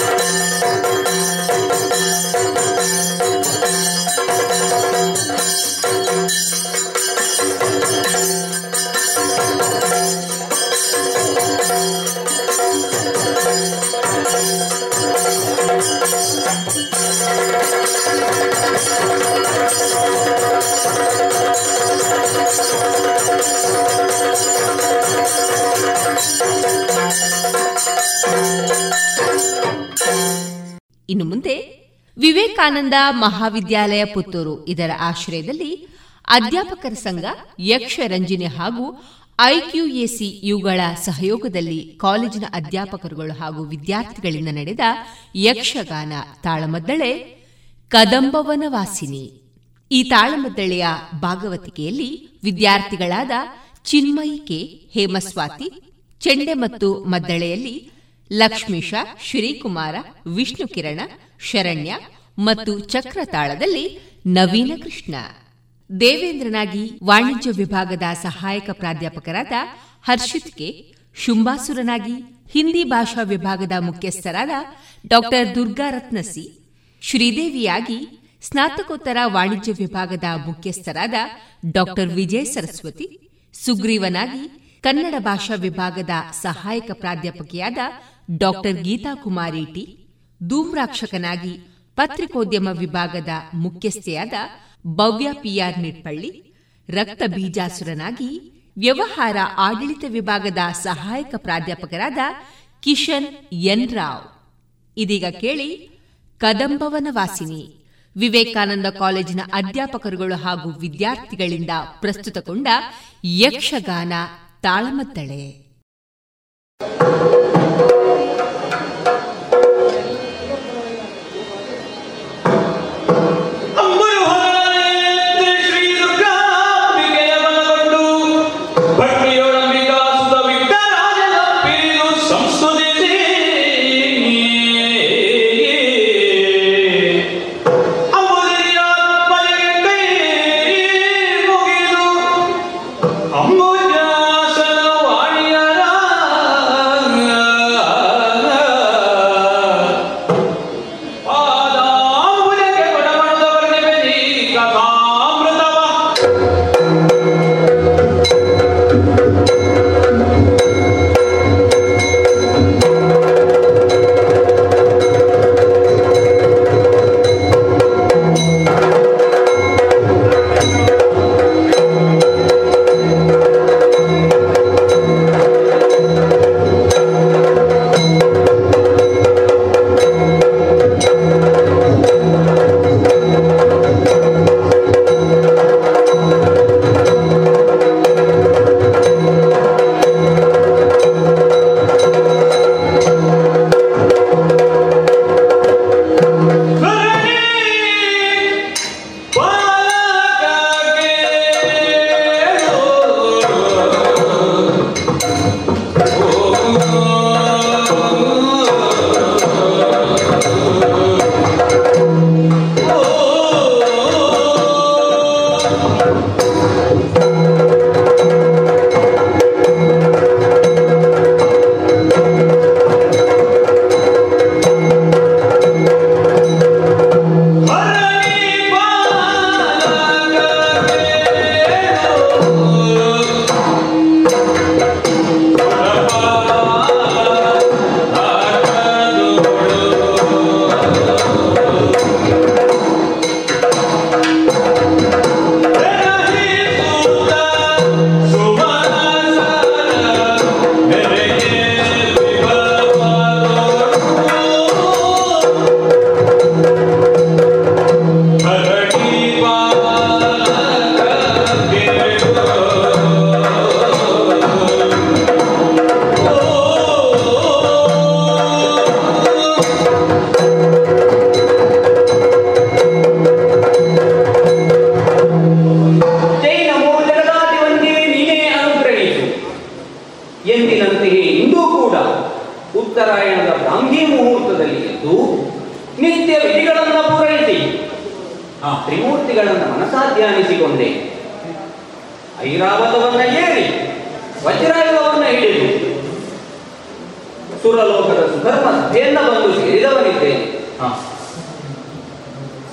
A: ಇನ್ನು ಮುಂದೆ ವಿವೇಕಾನಂದ ಮಹಾವಿದ್ಯಾಲಯ ಪುತ್ತೂರು ಇದರ ಆಶ್ರಯದಲ್ಲಿ ಅಧ್ಯಾಪಕರ ಸಂಘ ಯಕ್ಷ ರಂಜಿನಿ ಹಾಗೂ ಐಕ್ಯುಎಸಿ ಇವುಗಳ ಸಹಯೋಗದಲ್ಲಿ ಕಾಲೇಜಿನ ಅಧ್ಯಾಪಕರುಗಳು ಹಾಗೂ ವಿದ್ಯಾರ್ಥಿಗಳಿಂದ ನಡೆದ ಯಕ್ಷಗಾನ ತಾಳಮದ್ದಳೆ ಕದಂಬವನ ವಾಸಿನಿ. ಈ ತಾಳಮದ್ದಳೆಯ ಭಾಗವತಿಕೆಯಲ್ಲಿ ವಿದ್ಯಾರ್ಥಿಗಳಾದ ಚಿನ್ಮಯಿ ಕೆ. ಹೇಮಸ್ವಾತಿ ಚೆಂಡೆ ಮತ್ತು ಮದ್ದಳೆಯಲ್ಲಿ ಲಕ್ಷ್ಮೀಶ, ಶ್ರೀಕುಮಾರ, ವಿಷ್ಣು ಕಿರಣ, ಶರಣ್ಯ ಮತ್ತು ಚಕ್ರತಾಳದಲ್ಲಿ ನವೀನ ಕೃಷ್ಣ. ದೇವೇಂದ್ರನಾಗಿ ವಾಣಿಜ್ಯ ವಿಭಾಗದ ಸಹಾಯಕ ಪ್ರಾಧ್ಯಾಪಕರಾದ ಹರ್ಷಿತ್ ಕೆ. ಶುಂಭಾಸುರನಾಗಿ ಹಿಂದಿ ಭಾಷಾ ವಿಭಾಗದ ಮುಖ್ಯಸ್ಥರಾದ ಡಾಕ್ಟರ್ ದುರ್ಗಾ ರತ್ನಸಿ, ಶ್ರೀದೇವಿಯಾಗಿ ಸ್ನಾತಕೋತ್ತರ ವಾಣಿಜ್ಯ ವಿಭಾಗದ ಮುಖ್ಯಸ್ಥರಾದ ಡಾಕ್ಟರ್ ವಿಜಯ ಸರಸ್ವತಿ, ಸುಗ್ರೀವನಾಗಿ ಕನ್ನಡ ಭಾಷಾ ವಿಭಾಗದ ಸಹಾಯಕ ಪ್ರಾಧ್ಯಾಪಕಿಯಾದ ಡಾಕ್ಟರ್ ಗೀತಾ ಕುಮಾರಿ ಟಿ ಧೂಮ್ರಾಕ್ಷಕನಾಗಿ ಪತ್ರಿಕೋದ್ಯಮ ವಿಭಾಗದ ಮುಖ್ಯಸ್ಥೆಯಾದ ಭವ್ಯ ಪಿಆರ್ ನಿಟ್ಪಳ್ಳಿ, ರಕ್ತ ಬೀಜಾಸುರನಾಗಿ ವ್ಯವಹಾರ ಆಡಳಿತ ವಿಭಾಗದ ಸಹಾಯಕ ಪ್ರಾಧ್ಯಾಪಕರಾದ ಕಿಶನ್ ಎನ್ ರಾವ್. ಇದೀಗ ಕೇಳಿ ಕದಂಬವನ ವಾಸಿನಿ
J: ವಿವೇಕಾನಂದ ಕಾಲೇಜಿನ ಅಧ್ಯಾಪಕರುಗಳು ಹಾಗೂ ವಿದ್ಯಾರ್ಥಿಗಳಿಂದ ಪ್ರಸ್ತುತಗೊಂಡ ಯಕ್ಷಗಾನ ತಾಳಮದ್ದಳೆ ಐರಾವತವನ್ನ ಏರಿ ವಜ್ರಾಯುಧವನ್ನ ಹಿಡಿದು ಸುರಲೋಕದ ಸುಧರ್ಮ ಸಭೆಯನ್ನ ಬಂದು ಸೇರಿದವನಿದ್ದೇನೆ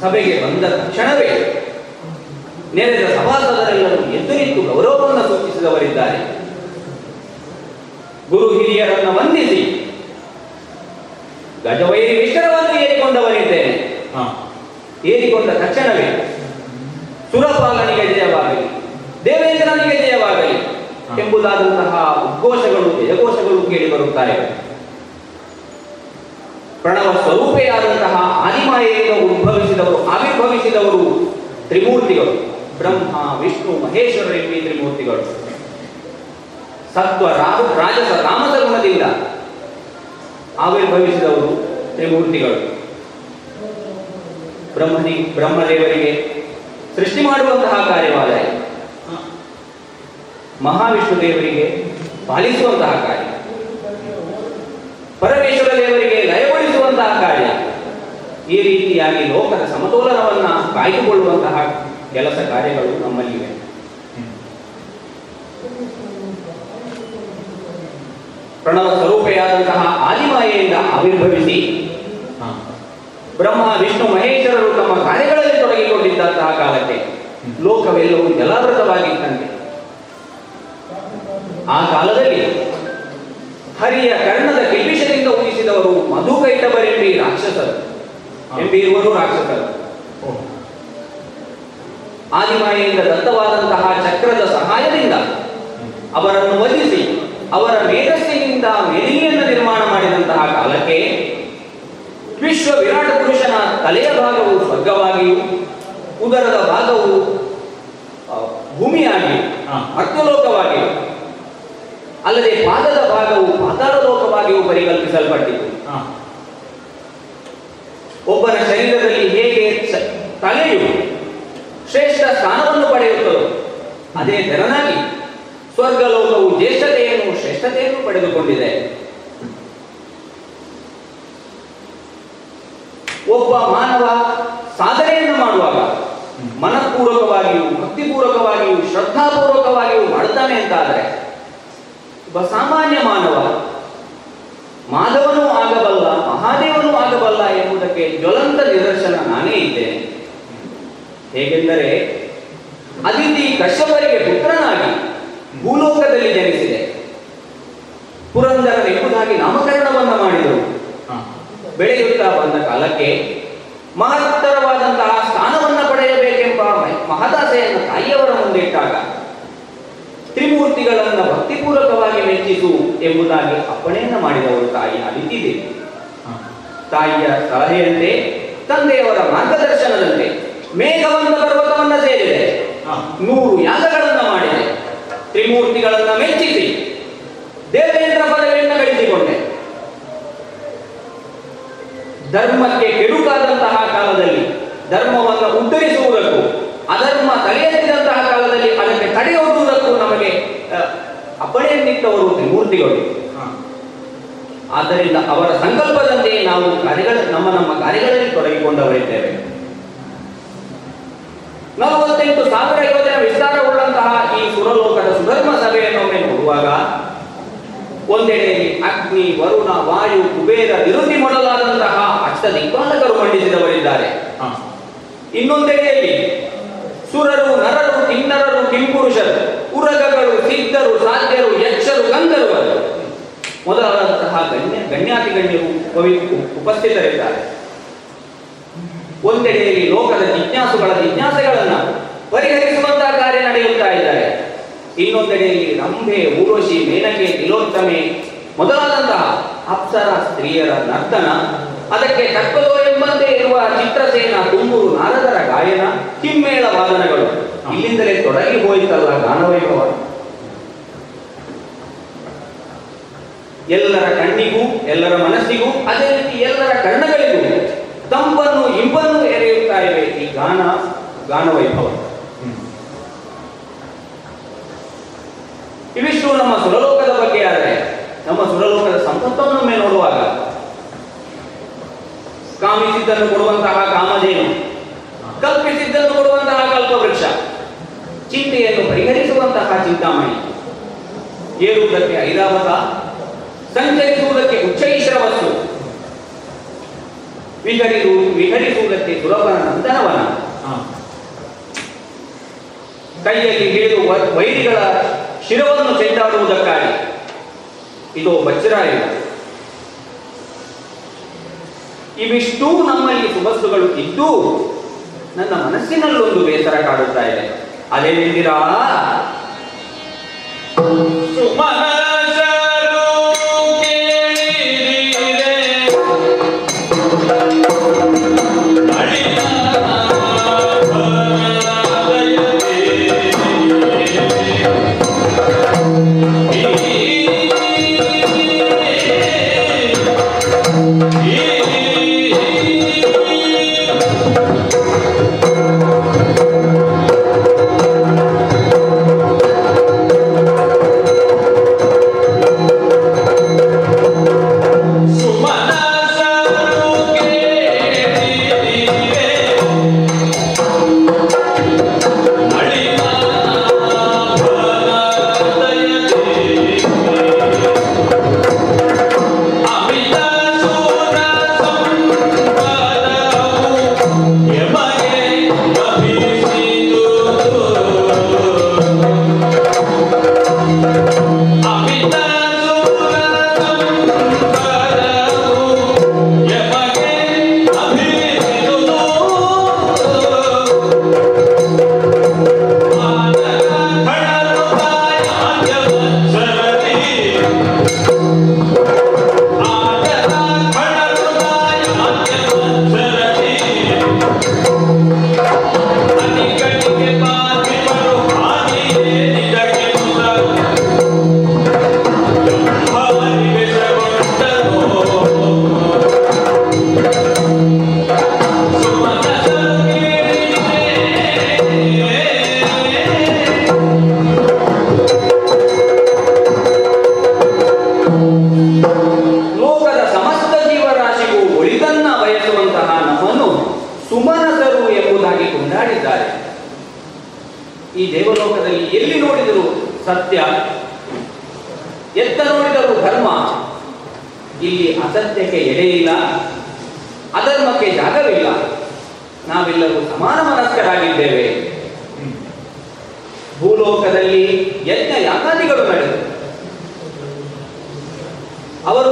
J: ಸಭೆಗೆ ಬಂದ ತಕ್ಷಣವೇ ನೆರೆದ ಸಭಾಸದರೆಲ್ಲರೂ ಎದ್ದು ನಿಂತು ಗೌರವವನ್ನು ಸೂಚಿಸಿದವರಿದ್ದಾರೆ. ಗುರು ಹಿರಿಯರನ್ನು ವಂದಿಸಿ ಗಜವೈರಿ ವಿಶ್ವರವನ್ನು ಏರಿಕೊಂಡವರಿದ್ದೇನೆ ಏರಿಕೊಂಡ ತಕ್ಷಣವೇ ಸುರಪಾಲನಿಗೆ ಜಯವಾಗಲಿ ದೇವೇಂದ್ರನಿಗೆ ಜಯವಾಗಲಿ ಎಂಬುದಾದಂತಹ ಉದ್ಘೋಷಗಳು ಜಯಘೋಷಗಳು ಕೇಳಿ ಬರುತ್ತಾರೆ. ಪ್ರಣವ ಸ್ವರೂಪೆಯಾದಂತಹ ಆನಿಮಾಯೆಯಿಂದ ಉದ್ಭವಿಸಿದವರು ಆವಿರ್ಭವಿಸಿದವರು ತ್ರಿಮೂರ್ತಿಗಳು. ಬ್ರಹ್ಮ ವಿಷ್ಣು ಮಹೇಶ್ವರ ಎಂಬಿ ತ್ರಿಮೂರ್ತಿಗಳು. ಸತ್ವ ರಾಜಸ ರಾಮಸ ಗುಣದಿಂದ ಆವಿರ್ಭವಿಸಿದವರು ತ್ರಿಮೂರ್ತಿಗಳು. ಬ್ರಹ್ಮನಿ ಬ್ರಹ್ಮದೇವರಿಗೆ ಸೃಷ್ಟಿ ಮಾಡುವಂತಹ ಕಾರ್ಯವಾದರೆ ಮಹಾವಿಷ್ಣು ದೇವರಿಗೆ ಪಾಲಿಸುವಂತಹ ಕಾರ್ಯ. ಪರಮೇಶ್ವರ ದೇವರಿಗೆ ಲಯಗೊಳಿಸುವಂತಹ ಕಾರ್ಯ. ಈ ರೀತಿಯಾಗಿ ಲೋಕದ ಸಮತೋಲನವನ್ನ ಕಾಯ್ದುಕೊಳ್ಳುವಂತಹ ಕೆಲಸ ಕಾರ್ಯಗಳು ನಮ್ಮಲ್ಲಿವೆ. ಪ್ರಣವ ಸ್ವರೂಪೆಯಾದಂತಹ ಆದಿಮಾಯೆಯಿಂದ ಆವಿರ್ಭವಿಸಿ ಬ್ರಹ್ಮ ವಿಷ್ಣು ಮಹೇಶ್ವರರು ತಮ್ಮ ಕಾರ್ಯಗಳಲ್ಲಿ ತೊಡಗಿಕೊಂಡಿದ್ದಂತಹ ಕಾಲಕ್ಕೆ ಲೋಕವೆಲ್ಲವೂ ಜಲಾವೃತವಾಗಿತ್ತಂತೆ. ಆ ಕಾಲದಲ್ಲಿ ಹರಿಯ ಕರ್ಣದ ಕಿಲ್ಬಿಷದಿಂದ ಉದಿಸಿದವರು ಮಧುಕೈಟವರೆಂಬಿ ರಾಕ್ಷಸರು. ಎಂಬಿ ಇರುವರು ರಾಕ್ಷಸರು. ಆದಿಮಾಯಿಯಿಂದ ದತ್ತವಾದಂತಹ ಚಕ್ರದ ಸಹಾಯದಿಂದ ಅವರನ್ನು ವಧಿಸಿ ಅವರ ಮೇಧಸ್ಸಿನಿಂದ ಮೆಲಿಗೆಯನ್ನು ನಿರ್ಮಾಣ ಮಾಡಿದಂತಹ ಕಾಲಕ್ಕೆ ವಿಶ್ವ ವಿರಾಟ ಪುರುಷನ ತಲೆಯ ಭಾಗವು ಸ್ವರ್ಗವಾಗಿಯೂ ಉದರದ ಭಾಗವು ಭೂಮಿಯಾಗಿ ಅರ್ಥಲೋಕವಾಗಿ ಅಲ್ಲದೆ ಪಾದದ ಭಾಗವು ಪಾತಾಳ ಲೋಕವಾಗಿಯೂ ಪರಿಕಲ್ಪಿಸಲ್ಪಟ್ಟಿತು ಒಬ್ಬನ ಶರೀರದಲ್ಲಿ ಹೇಗೆ ತಲೆಯು ಶ್ರೇಷ್ಠ ಸ್ಥಾನವನ್ನು ಪಡೆಯುತ್ತದೋ ಅದೇ ತೆರನಾಗಿ ಸ್ವರ್ಗಲೋಕವು ಜ್ಯೇಷ್ಠತೆಯನ್ನು ಶ್ರೇಷ್ಠತೆಯನ್ನು ಪಡೆದುಕೊಂಡಿದೆ. ಒಬ್ಬ ಮಾನವ ಸಾಧನೆಯನ್ನು ಮಾಡುವಾಗ ಮನಪೂರ್ವಕವಾಗಿಯೂ ಭಕ್ತಿಪೂರ್ವಕವಾಗಿಯೂ ಶ್ರದ್ಧಾಪೂರ್ವಕವಾಗಿಯೂ ಮಾಡುತ್ತಾನೆ ಅಂತಾದರೆ ಒಬ್ಬ ಸಾಮಾನ್ಯ ಮಾನವ ಮಾಧವನೂ ಆಗಬಲ್ಲ ಮಹಾದೇವನೂ ಆಗಬಲ್ಲ ಎಂಬುದಕ್ಕೆ ಜ್ವಲಂತ ನಿದರ್ಶನ ನಾನೇ ಇದ್ದೆ. ಹೇಗೆಂದರೆ ಅದಿತಿ ಕಶ್ಯಪರಿಗೆ ಪುತ್ರನಾಗಿ ಭೂಲೋಕದಲ್ಲಿ ಜನಿಸಿದೆ. ಪುರಂದರ ಎಂಬುದಾಗಿ ನಾಮಕರಣವನ್ನು ಮಾಡಿದರು. ಬೆಳೆಯುತ್ತಾ ಬಂದ ಕಾಲಕ್ಕೆ ಮಹತ್ತರವಾದಂತಹ ಸ್ಥಾನವನ್ನು ಪಡೆಯಬೇಕೆಂಬ ಮಹದಾಸೆಯನ್ನು ತಾಯಿಯವರ ಮುಂದಿಟ್ಟಾಗ ತ್ರಿಮೂರ್ತಿಗಳನ್ನು ಭಕ್ತಿಪೂರ್ವಕವಾಗಿ ಮೆಚ್ಚಿಸು ಎಂಬುದಾಗಿ ಅಪ್ಪಣೆಯನ್ನು ಮಾಡಿದವರು ತಾಯಿ ಅದಿತಿ ದೇವಿ ತಾಯಿಯ ಸಲಹೆಯಂತೆ ತಂದೆಯವರ ಮಾರ್ಗದರ್ಶನದಂತೆ ಮೇಘವನ್ನ ಪರ್ವತವನ್ನ ಸೇರಿದೆ. ನೂರು ಯಾಗಗಳನ್ನ ಮಾಡಿದೆ. ತ್ರಿಮೂರ್ತಿಗಳನ್ನ ಮೆಚ್ಚಿಸಿ ದೇವೇಂದ್ರ ಪದವಿಯನ್ನು ಗಳಿಸಿಕೊಂಡೆ ಧರ್ಮಕ್ಕೆ ಕೆಡುಕಾದಂತಹ ಕಾಲದಲ್ಲಿ ಧರ್ಮವನ್ನು ಉದ್ಧರಿಸುವುದಕ್ಕೂ ಅಧರ್ಮ ತಲೆಯೆತ್ತಿದಂತಹ ಕಾಲದಲ್ಲಿ ಅದಕ್ಕೆ ತಡೆಯೊಡ್ಡುವುದಕ್ಕೂ ಅಪ್ಪಣೆಯನ್ನಿತ್ತವರು ತ್ರಿಮೂರ್ತಿಗಳು ಆದ್ದರಿಂದ ಅವರ ಸಂಕಲ್ಪದಂತೆ ನಾವು ಕಾರ್ಯಗಳ ನಮ್ಮ ನಮ್ಮ ಕಾರ್ಯಗಳಲ್ಲಿ ತೊಡಗಿಕೊಂಡವರಿದ್ದೇವೆ. ನಲವತ್ತೆಂಟು ಸಾವಿರ ಯೋಜನೆ ವಿಸ್ತಾರಗೊಳ್ಳಂತಹ ಈ ಸುರಲೋಕದ ಸುಧರ್ಮ ಸಭೆಯನ್ನು ಒಮ್ಮೆ ನೋಡುವಾಗ ಒಂದೆಡೆಯಲ್ಲಿ ಅಗ್ನಿ ವರುಣ ವಾಯು ಕುಬೇರ ವಿರುದ್ಧಿ ಮೊದಲಾದಂತಹ ಅಷ್ಟ ದಿಗ್ಬಾಧಕರು ಮಂಡಿಸಿದವರಿದ್ದಾರೆ. ಇನ್ನೊಂದೆಡೆಯಲ್ಲಿ ಸುರರು, ನರರು, ಕಿನ್ನರರು, ಕಿಂಪುರುಷರು, ಉರಗಗಳು, ಸಿದ್ಧರು, ಸಾಧ್ಯರು, ಯಕ್ಷರು, ಗಂಧರ್ವರು. ಮೊದಲಾದಂತಹ ಗಣ್ಯ ಗಣ್ಯಾತಿ ಗಣ್ಯರು ಕವಿ ಉಪಸ್ಥಿತರಿದ್ದಾರೆ. ಒಂದೆಡೆಯಲ್ಲಿ ಲೋಕದ ಜಿಜ್ಞಾಸುಗಳ ಜಿಜ್ಞಾಸೆಗಳನ್ನ ಪರಿಹರಿಸುವಂತಹ ಕಾರ್ಯ ನಡೆಯುತ್ತಾ ಇದ್ದಾರೆ. ಇನ್ನೊಂದೆಡೆಯಲ್ಲಿ ರಂಭೆ, ಊರ್ವಶಿ, ಮೇನಕೆ, ತಿಲೋತ್ತಮೆ ಮೊದಲಾದಂತಹ ಅಪ್ಸರ ಸ್ತ್ರೀಯರ ನರ್ತನ ಅದಕ್ಕೆ ತಕ್ಕದೋ ಎಂಬಂತೆ ಇರುವ ಚಿತ್ರಸೇನ ತುಂಬೂರು ನಾರದರ ಗಾಯನ ಕಿಮ್ಮೇಳ ವಾದನಗಳು. ಇಲ್ಲಿಂದಲೇ ತೊಡಗಿ ಹೋಯಿತಲ್ಲ ಗಾನವೈಭವ ಎಲ್ಲರ ಕಣ್ಣಿಗೂ ಎಲ್ಲರ ಮನಸ್ಸಿಗೂ ಅದೇ ರೀತಿ ಎಲ್ಲರ ಕಣ್ಣಗಳಿಗೂ ತಂಪನ್ನು ಇಬ್ಬನ್ನು ಎರೆಯುತ್ತಾ ಇವೆ ಈ ಗಾನ ಗಾನವೈಭವ. ಇವಿಷ್ಟು ನಮ್ಮ ಸುರಲೋಕದ ಬಗ್ಗೆ ಆದರೆ ನಮ್ಮ ಸುರಲೋಕದ ಸಂಪತ್ತವನ್ನು ನೋಡುವಾಗ ಕಾಮಿಸಿದ್ದನ್ನು ಕೊಡುವಂತಹ ಕಾಮಧೇನು? ಕಲ್ಪಿಸಿದ್ದನ್ನು ಕೊಡುವಂತಹ ಕಲ್ಪವೃಕ್ಷ. ಚಿಂತೆಯನ್ನು ಪರಿಹರಿಸುವಂತಹ ಚಿಂತಾಮಣಿ. ಏರುವುದಕ್ಕೆ ಐರಾವತ ಸಂಚರಿಸುವುದಕ್ಕೆ ಉಚ್ಚೈಶ್ರವಸ್ಸು ವಿಹರಿರು ವಿಹರಿಸುವುದಕ್ಕೆ ಸುಲಭನ ನಂದನವನ. ಕೈಯಲ್ಲಿ ಹಿಡಿದು ವೈರಿಗಳ ಶಿರವನ್ನು ಚೆಂಡಾಡುವುದಕ್ಕಾಗಿ. ಇದು ವಜ್ರಾಯುಧ. ಇವಿಷ್ಟೂ ನಮ್ಮಲ್ಲಿ ಸುಬಸ್ಸುಗಳು ಇದ್ದು ನನ್ನ ಮನಸ್ಸಿನಲ್ಲೊಂದು ಬೇಸರ ಕಾಡುತ್ತಾ ಇದೆ. ಅದೇನೆಂದಿರಾ
K: ಈ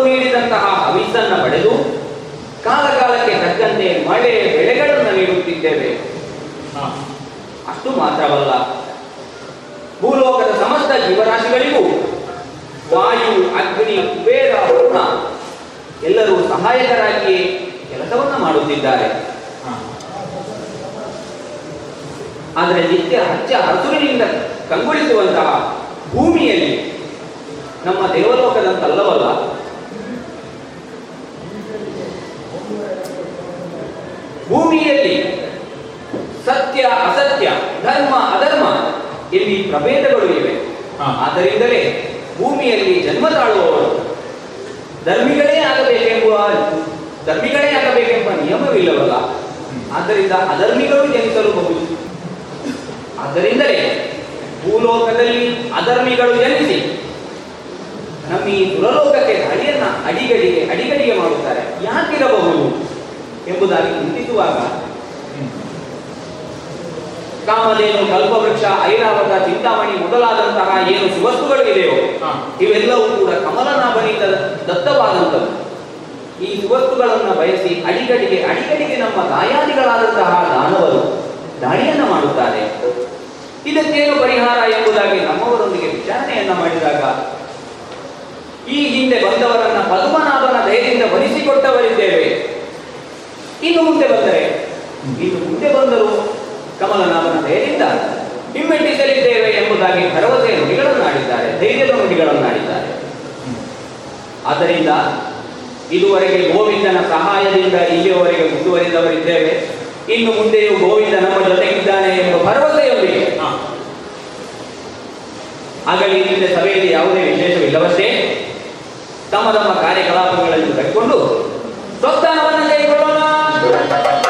J: ನೀಡಿದಂತಹ ಹವಿಸನ್ನು ಪಡೆದು ಕಾಲ ಕಾಲಕ್ಕೆ ತಕ್ಕಂತೆ ಮಳೆ ಬೆಳೆಗಳನ್ನು ನೀಡುತ್ತಿದ್ದೇವೆ. ಅಷ್ಟು ಮಾತ್ರವಲ್ಲ. ಭೂಲೋಕದ ಸಮಸ್ತ ಜೀವರಾಶಿಗಳಿಗೂ ವಾಯು, ಅಗ್ನಿ, ಕುಬೇರ, ವರುಣ ಎಲ್ಲರೂ ಸಹಾಯಕರಾಗಿಯೇ ಕೆಲಸವನ್ನು ಮಾಡುತ್ತಿದ್ದಾರೆ. ಆದರೆ ನಿತ್ಯ ಹಚ್ಚ ಹಸುರಿನಿಂದ ಕಂಗೊಳಿಸುವಂತಹ ಭೂಮಿಯಲ್ಲಿ ನಮ್ಮ ದೇವಲೋಕದಂತಲ್ಲವಲ್ಲ ಭೂಮಿಯಲ್ಲಿ ಸತ್ಯ ಅಸತ್ಯ ಧರ್ಮ ಅಧರ್ಮ ಇಲ್ಲಿ ಪ್ರಭೇದಗಳು ಇವೆ. ಆದ್ದರಿಂದಲೇ ಭೂಮಿಯಲ್ಲಿ ಜನ್ಮ ತಾಳುವವರು ಧರ್ಮಿಗಳೇ ಆಗಬೇಕೆಂಬುವ ಧರ್ಮಿಗಳೇ ಆಗಬೇಕೆಂಬ ನಿಯಮವಿಲ್ಲವಲ್ಲ? ಆದ್ದರಿಂದ ಅಧರ್ಮಿಗಳು ಜನಿಸಲುಬಹುದು ಆದ್ದರಿಂದಲೇ ಭೂಲೋಕದಲ್ಲಿ ಅಧರ್ಮಿಗಳು ಜನಿಸಿ ನಮ್ಮ ಈ ದುರಲೋಕಕ್ಕೆ ಅಡಿಯನ್ನ ಅಡಿಗಡಿಗೆ ಅಡಿಗಡಿಗೆ ಮಾಡುತ್ತಾರೆ. ಯಾಕಿರಬಹುದು? ಎಂಬುದಾಗಿ ಚಿಂತಿಸುವಾಗ ಕಾಮಧೇನು ಕಲ್ಪವೃಕ್ಷ ಐರಾವತ ಚಿಂತಾಮಣಿ ಮೊದಲಾದಂತಹ ಏನು ಸುವಸ್ತುಗಳು ಇದೆಯೋ ಇವೆಲ್ಲವೂ ಕೂಡ ಕಮಲನಾಭನಿಂದ ದತ್ತವಾದಂಥವು ಈ ಸುವಸ್ತುಗಳನ್ನು ಬಯಸಿ ಅಡಿಗಡಿಗೆ ಅಡಿಗಡಿಗೆ ನಮ್ಮ ದಾಯಾದಿಗಳಾದಂತಹ ದಾನವರು ದಾಳಿಯನ್ನು ಮಾಡುತ್ತಾರೆ. ಇದಕ್ಕೇನು ಪರಿಹಾರ ಎಂಬುದಾಗಿ ನಮ್ಮವರೊಂದಿಗೆ ವಿಚಾರಣೆಯನ್ನ ಮಾಡಿದಾಗ ಈ ಹಿಂದೆ ಬಂದವರನ್ನ ಪದ್ಮನಾಭನ ಧೈರ್ಯದಿಂದ ವರಿಸಿಕೊಟ್ಟವರಿದ್ದೇವೆ ಇನ್ನು ಮುಂದೆ ಬಂದರೆ, ಇನ್ನು ಮುಂದೆ ಬಂದರು ಕಮಲನಾಮನ ದಯದಿಂದ ಹಿಮ್ಮೆಟ್ಟಿಸಲಿದ್ದೇವೆ ಎಂಬುದಾಗಿ ಭರವಸೆಯ ನುಡಿಗಳನ್ನಾಡಿದ್ದಾರೆ, ಧೈರ್ಯದ ನುಡಿಗಳನ್ನಾಡಿದ್ದಾರೆ. ಆದ್ದರಿಂದ ಇದುವರೆಗೆ ಗೋವಿಂದನ ಸಹಾಯದಿಂದ ಇಲ್ಲಿಯವರೆಗೆ ಮುಂದುವರಿದವರಿದ್ದೇವೆ. ಇನ್ನು ಮುಂದೆಯೂ ಗೋವಿಂದ ನಮ್ಮ ಜೊತೆಗಿದ್ದಾನೆ ಎಂಬ ಭರವಸೆಯೊಂದಿಗೆ. ಆಗಲಿ ಹಿಂದೆ ಸಭೆಯಲ್ಲಿ ಯಾವುದೇ ವಿಶೇಷವಿಲ್ಲವಷ್ಟೇ. ತಮ್ಮ ತಮ್ಮ ಕಾರ್ಯಕಲಾಪಗಳನ್ನು ಕೈಕೊಂಡು ಸ್ವಸ್ಥಾನವನ್ನು
K: Thank you.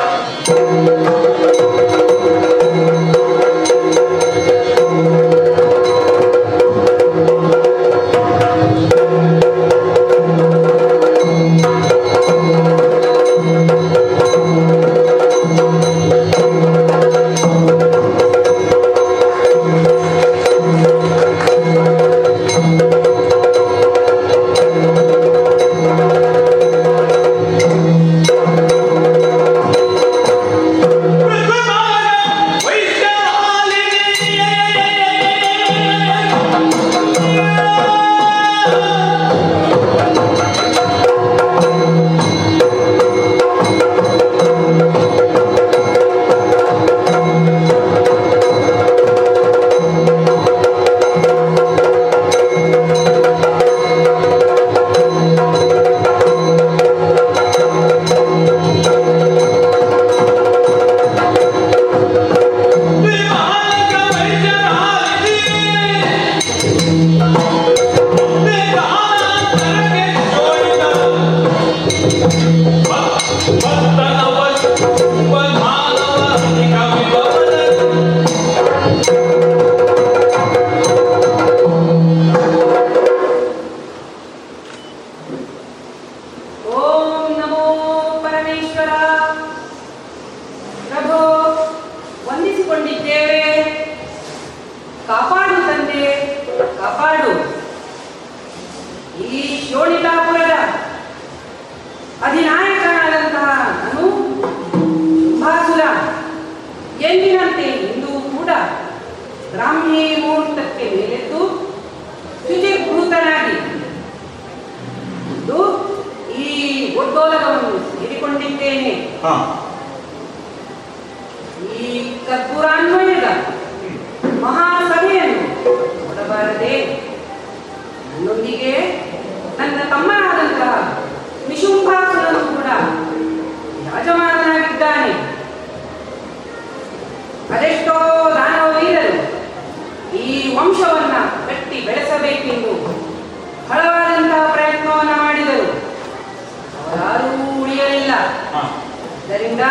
K: ಇಲ್ಲ. ಆದ್ದರಿಂದ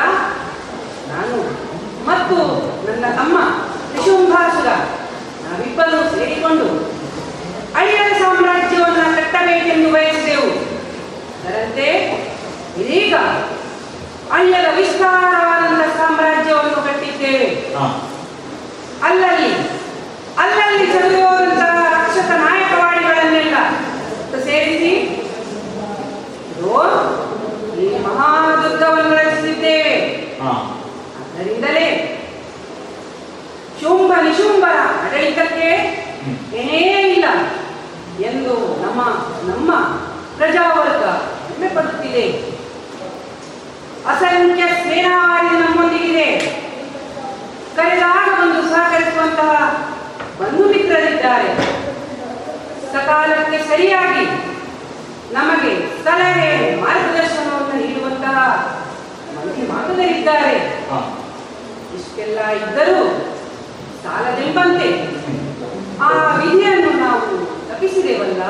K: ನಾನು ಮತ್ತು ನನ್ನ ತಮ್ಮ ತ್ರಿಶುಂಭಾಸುರ ನಾವಿಬ್ಬರು ಸೇರಿಕೊಂಡು ಅಳಿಯರ ಸಾಮ್ರಾಜ್ಯವನ್ನು ಕಟ್ಟಬೇಕೆಂದು ಬಯಸಿದೆವು. ಅದರಂತೆ ಇದೀಗ ಅಳಿಯರ ವಿಸ್ತಾರವಾದಂತಹ ಸಾಮ್ರಾಜ್ಯವನ್ನು ಕಟ್ಟಿದ್ದೇವೆ. ಅಲ್ಲಲ್ಲಿ ಅಲ್ಲಲ್ಲಿ ಚದುರಿರುವಂತಹ ಶುಂಭ ನಿಶುಂಭರ ಆಡಳಿತಕ್ಕೆ ಏನೇ ಇಲ್ಲ ಎಂದು ನಮ್ಮ ನಮ್ಮ ಪ್ರಜಾವರ್ಗ ಹೆಮ್ಮೆ ಪಡುತ್ತಿದೆ ಅಸಂಖ್ಯ ಸ್ನೇಹವಾಗಿ ನಮ್ಮೊಂದಿಗಿದೆ. ಕರೆದಾಗ ಬಂದು ಸಹಕರಿಸುವಂತಹ ಬಂಧು ಮಿತ್ರರಿದ್ದಾರೆ ಸಕಾಲಕ್ಕೆ ಸರಿಯಾಗಿ ನಮಗೆ ಸಲಹೆ ಮಾರ್ಗದರ್ಶನವನ್ನು ನೀಡುವಂತಹ ಮಂದಿ ಮಾತುಗಳಿದ್ದಾರೆ ಇಷ್ಟೆಲ್ಲ ಇದ್ದರೂ ಸಾಲದಲ್ಲಿ ಬಂತೆ ಆ ವಿಧಿಯನ್ನು ನಾವು ತಪ್ಪಿಸಿದೆವಲ್ಲ?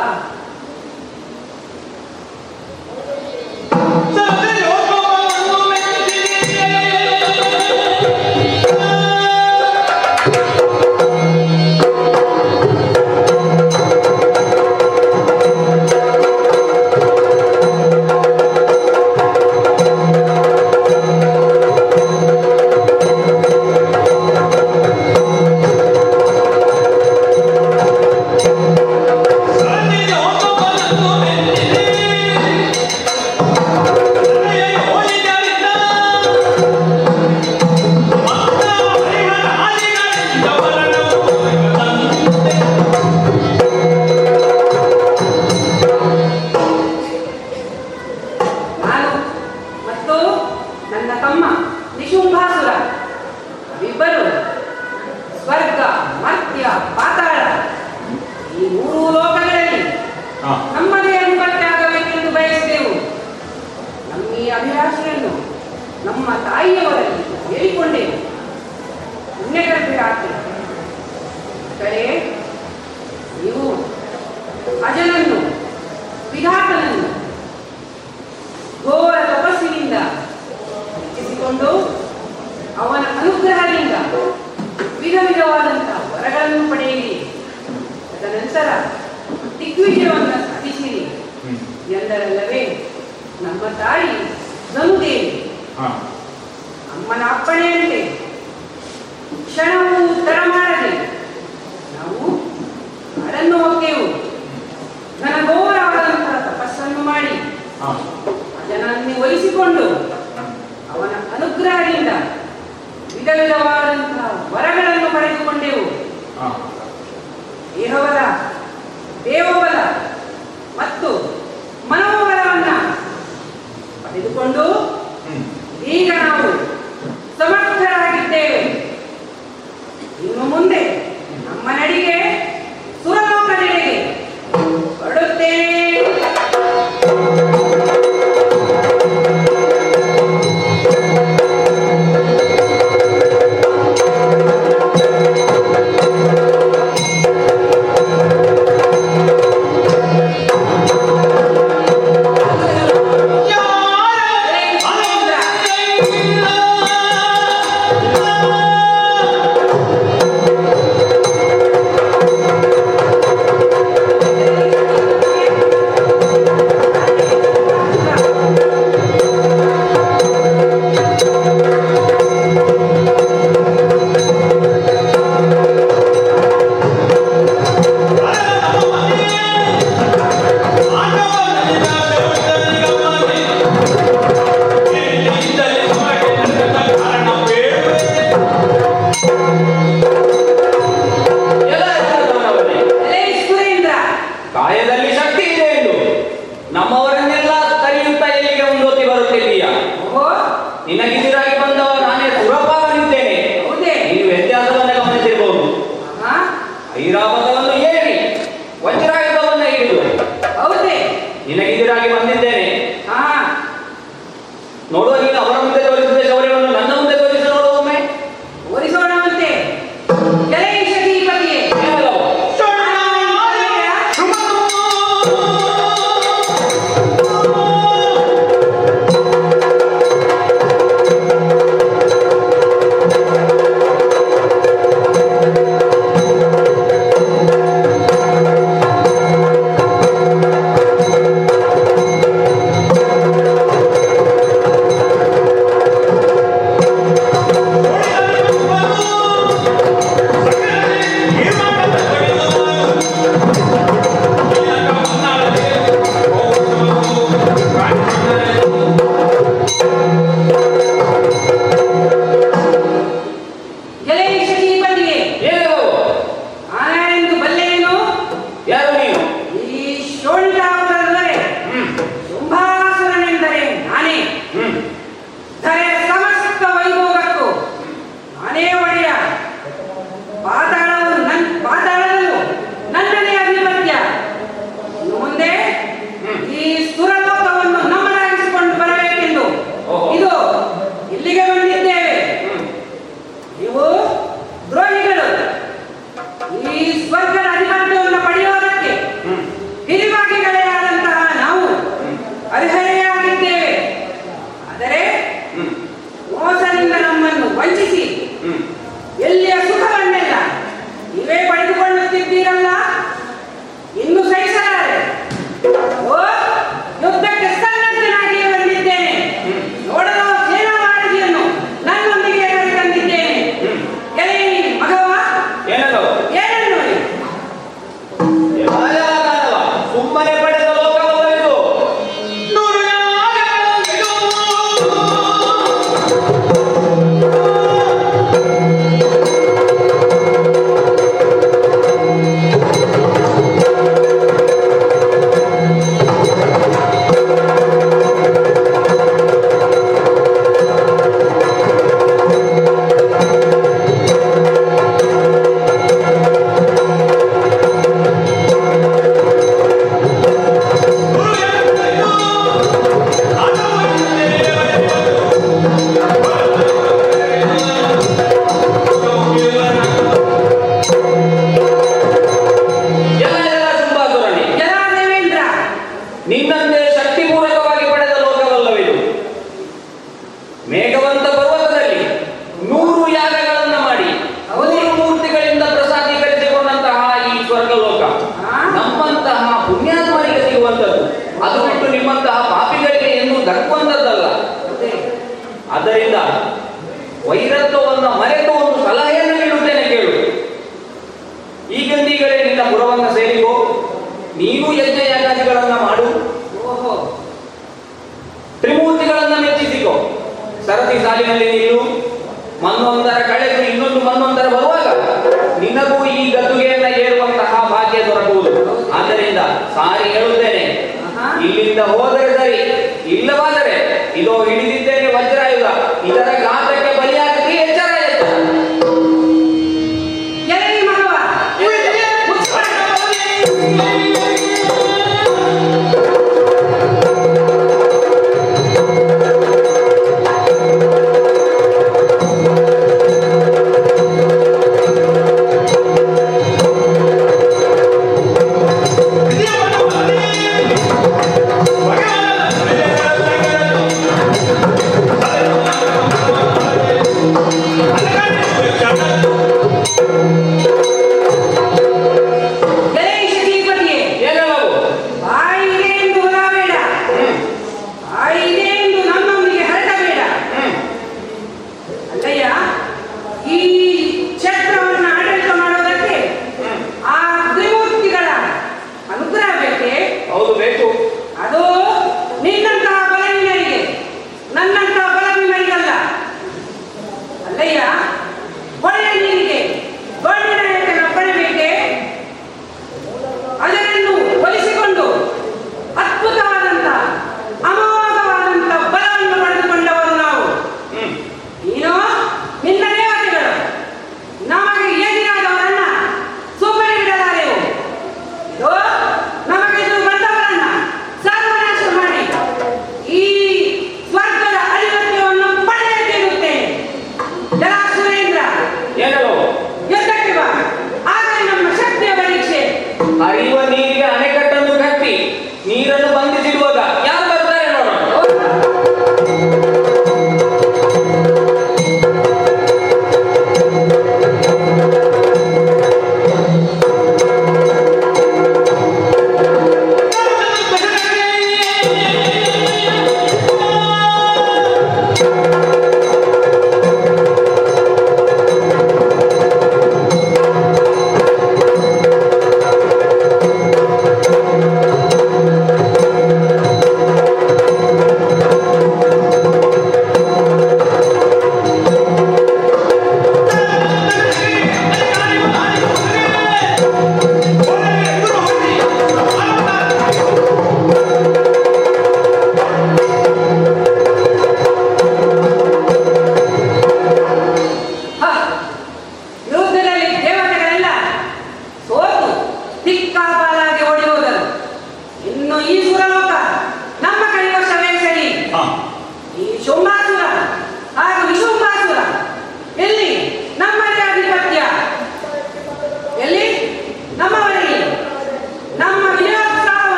J: ಇದೋ
K: ಹಿಡಿದಿದ್ದೇನೆ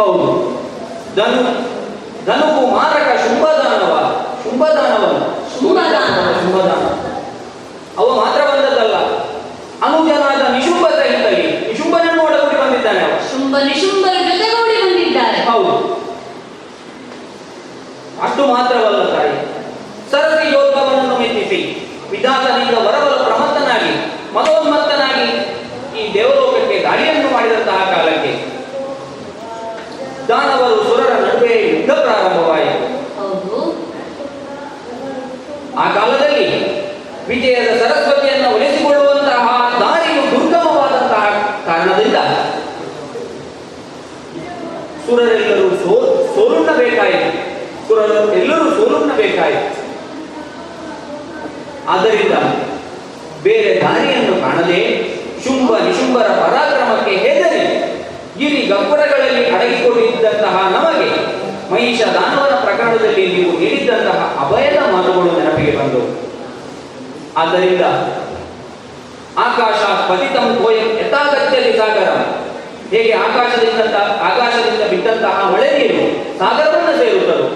K: ಹೌದು.
J: ಧನು ಧನುವು ಮಾರಕ ಶುಂಭದಾನವ ಶುಂಭದಾನವ. ಯುದ್ಧ ಪ್ರಾರಂಭವಾಯಿತು. ಆ ಕಾಲದಲ್ಲಿ ವಿಜಯದ ಸರಸ್ವತಿಯನ್ನು ಒಲಿಸಿಕೊಳ್ಳುವಂತಹ ದಾರಿಯು ದುರ್ಗಮವಾದಂತಹ ಕಾರಣದಿಂದ ಸುರರೆಲ್ಲರೂ ಸೋ ಸೋಲುಣ್ಣಬೇಕಾಯಿತು. ಸುರರು ಎಲ್ಲರೂ ಸೋಲುಣ್ಣಬೇಕಾಯಿತು. ಆದ್ದರಿಂದ ಬೇರೆ ದಾರಿಯನ್ನು ಕಾಣದೆ ಶುಂಭ ನಿಶುಂಭರ ಪರಾಕ್ರಮಕ್ಕೆ ಹೆದರಿ ಇರಿ ಗಬ್ಬರಗಳಲ್ಲಿ ಅಡಗಿಕೊಂಡಿದ್ದಂತಹ ನಮಗೆ ಮಹಿಷ ದಾನವರ ಪ್ರಕರಣದಲ್ಲಿ ನೀವು ಹೇಳಿದ್ದಂತಹ ಅಭಯದ ಮಾತುಗಳು ನೆನಪಿಗೆ ಬಂದವು. ಆದ್ದರಿಂದ
E: ಆಕಾಶ ಪತಿತಂ ಕೋಯಂ ಸಾಗರ ಹೇಗೆ ಆಕಾಶದಿಂದ ಆಕಾಶದಿಂದ ಬಿದ್ದಂತಹ ಮಳೆ ನೀರು ಸಾಗರವನ್ನು ಸೇರುತ್ತದೆ.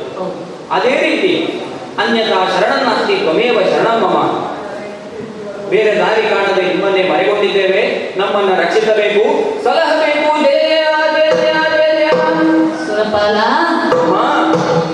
E: ಅದೇ ರೀತಿ ಅನ್ಯತಾ ಶರಣನಾಸ್ತಿ ತ್ವಮೇವ ಶರಣಮ್ಮ ಬೇರೆ ದಾರಿ ಕಾಣದೆ ನಿಮ್ಮನ್ನೇ ಮರೆಗೊಂಡಿದ್ದೇವೆ, ನಮ್ಮನ್ನ ರಕ್ಷಿಸಬೇಕು, ಸಲಹಬೇಕು
L: pala.
A: Ma!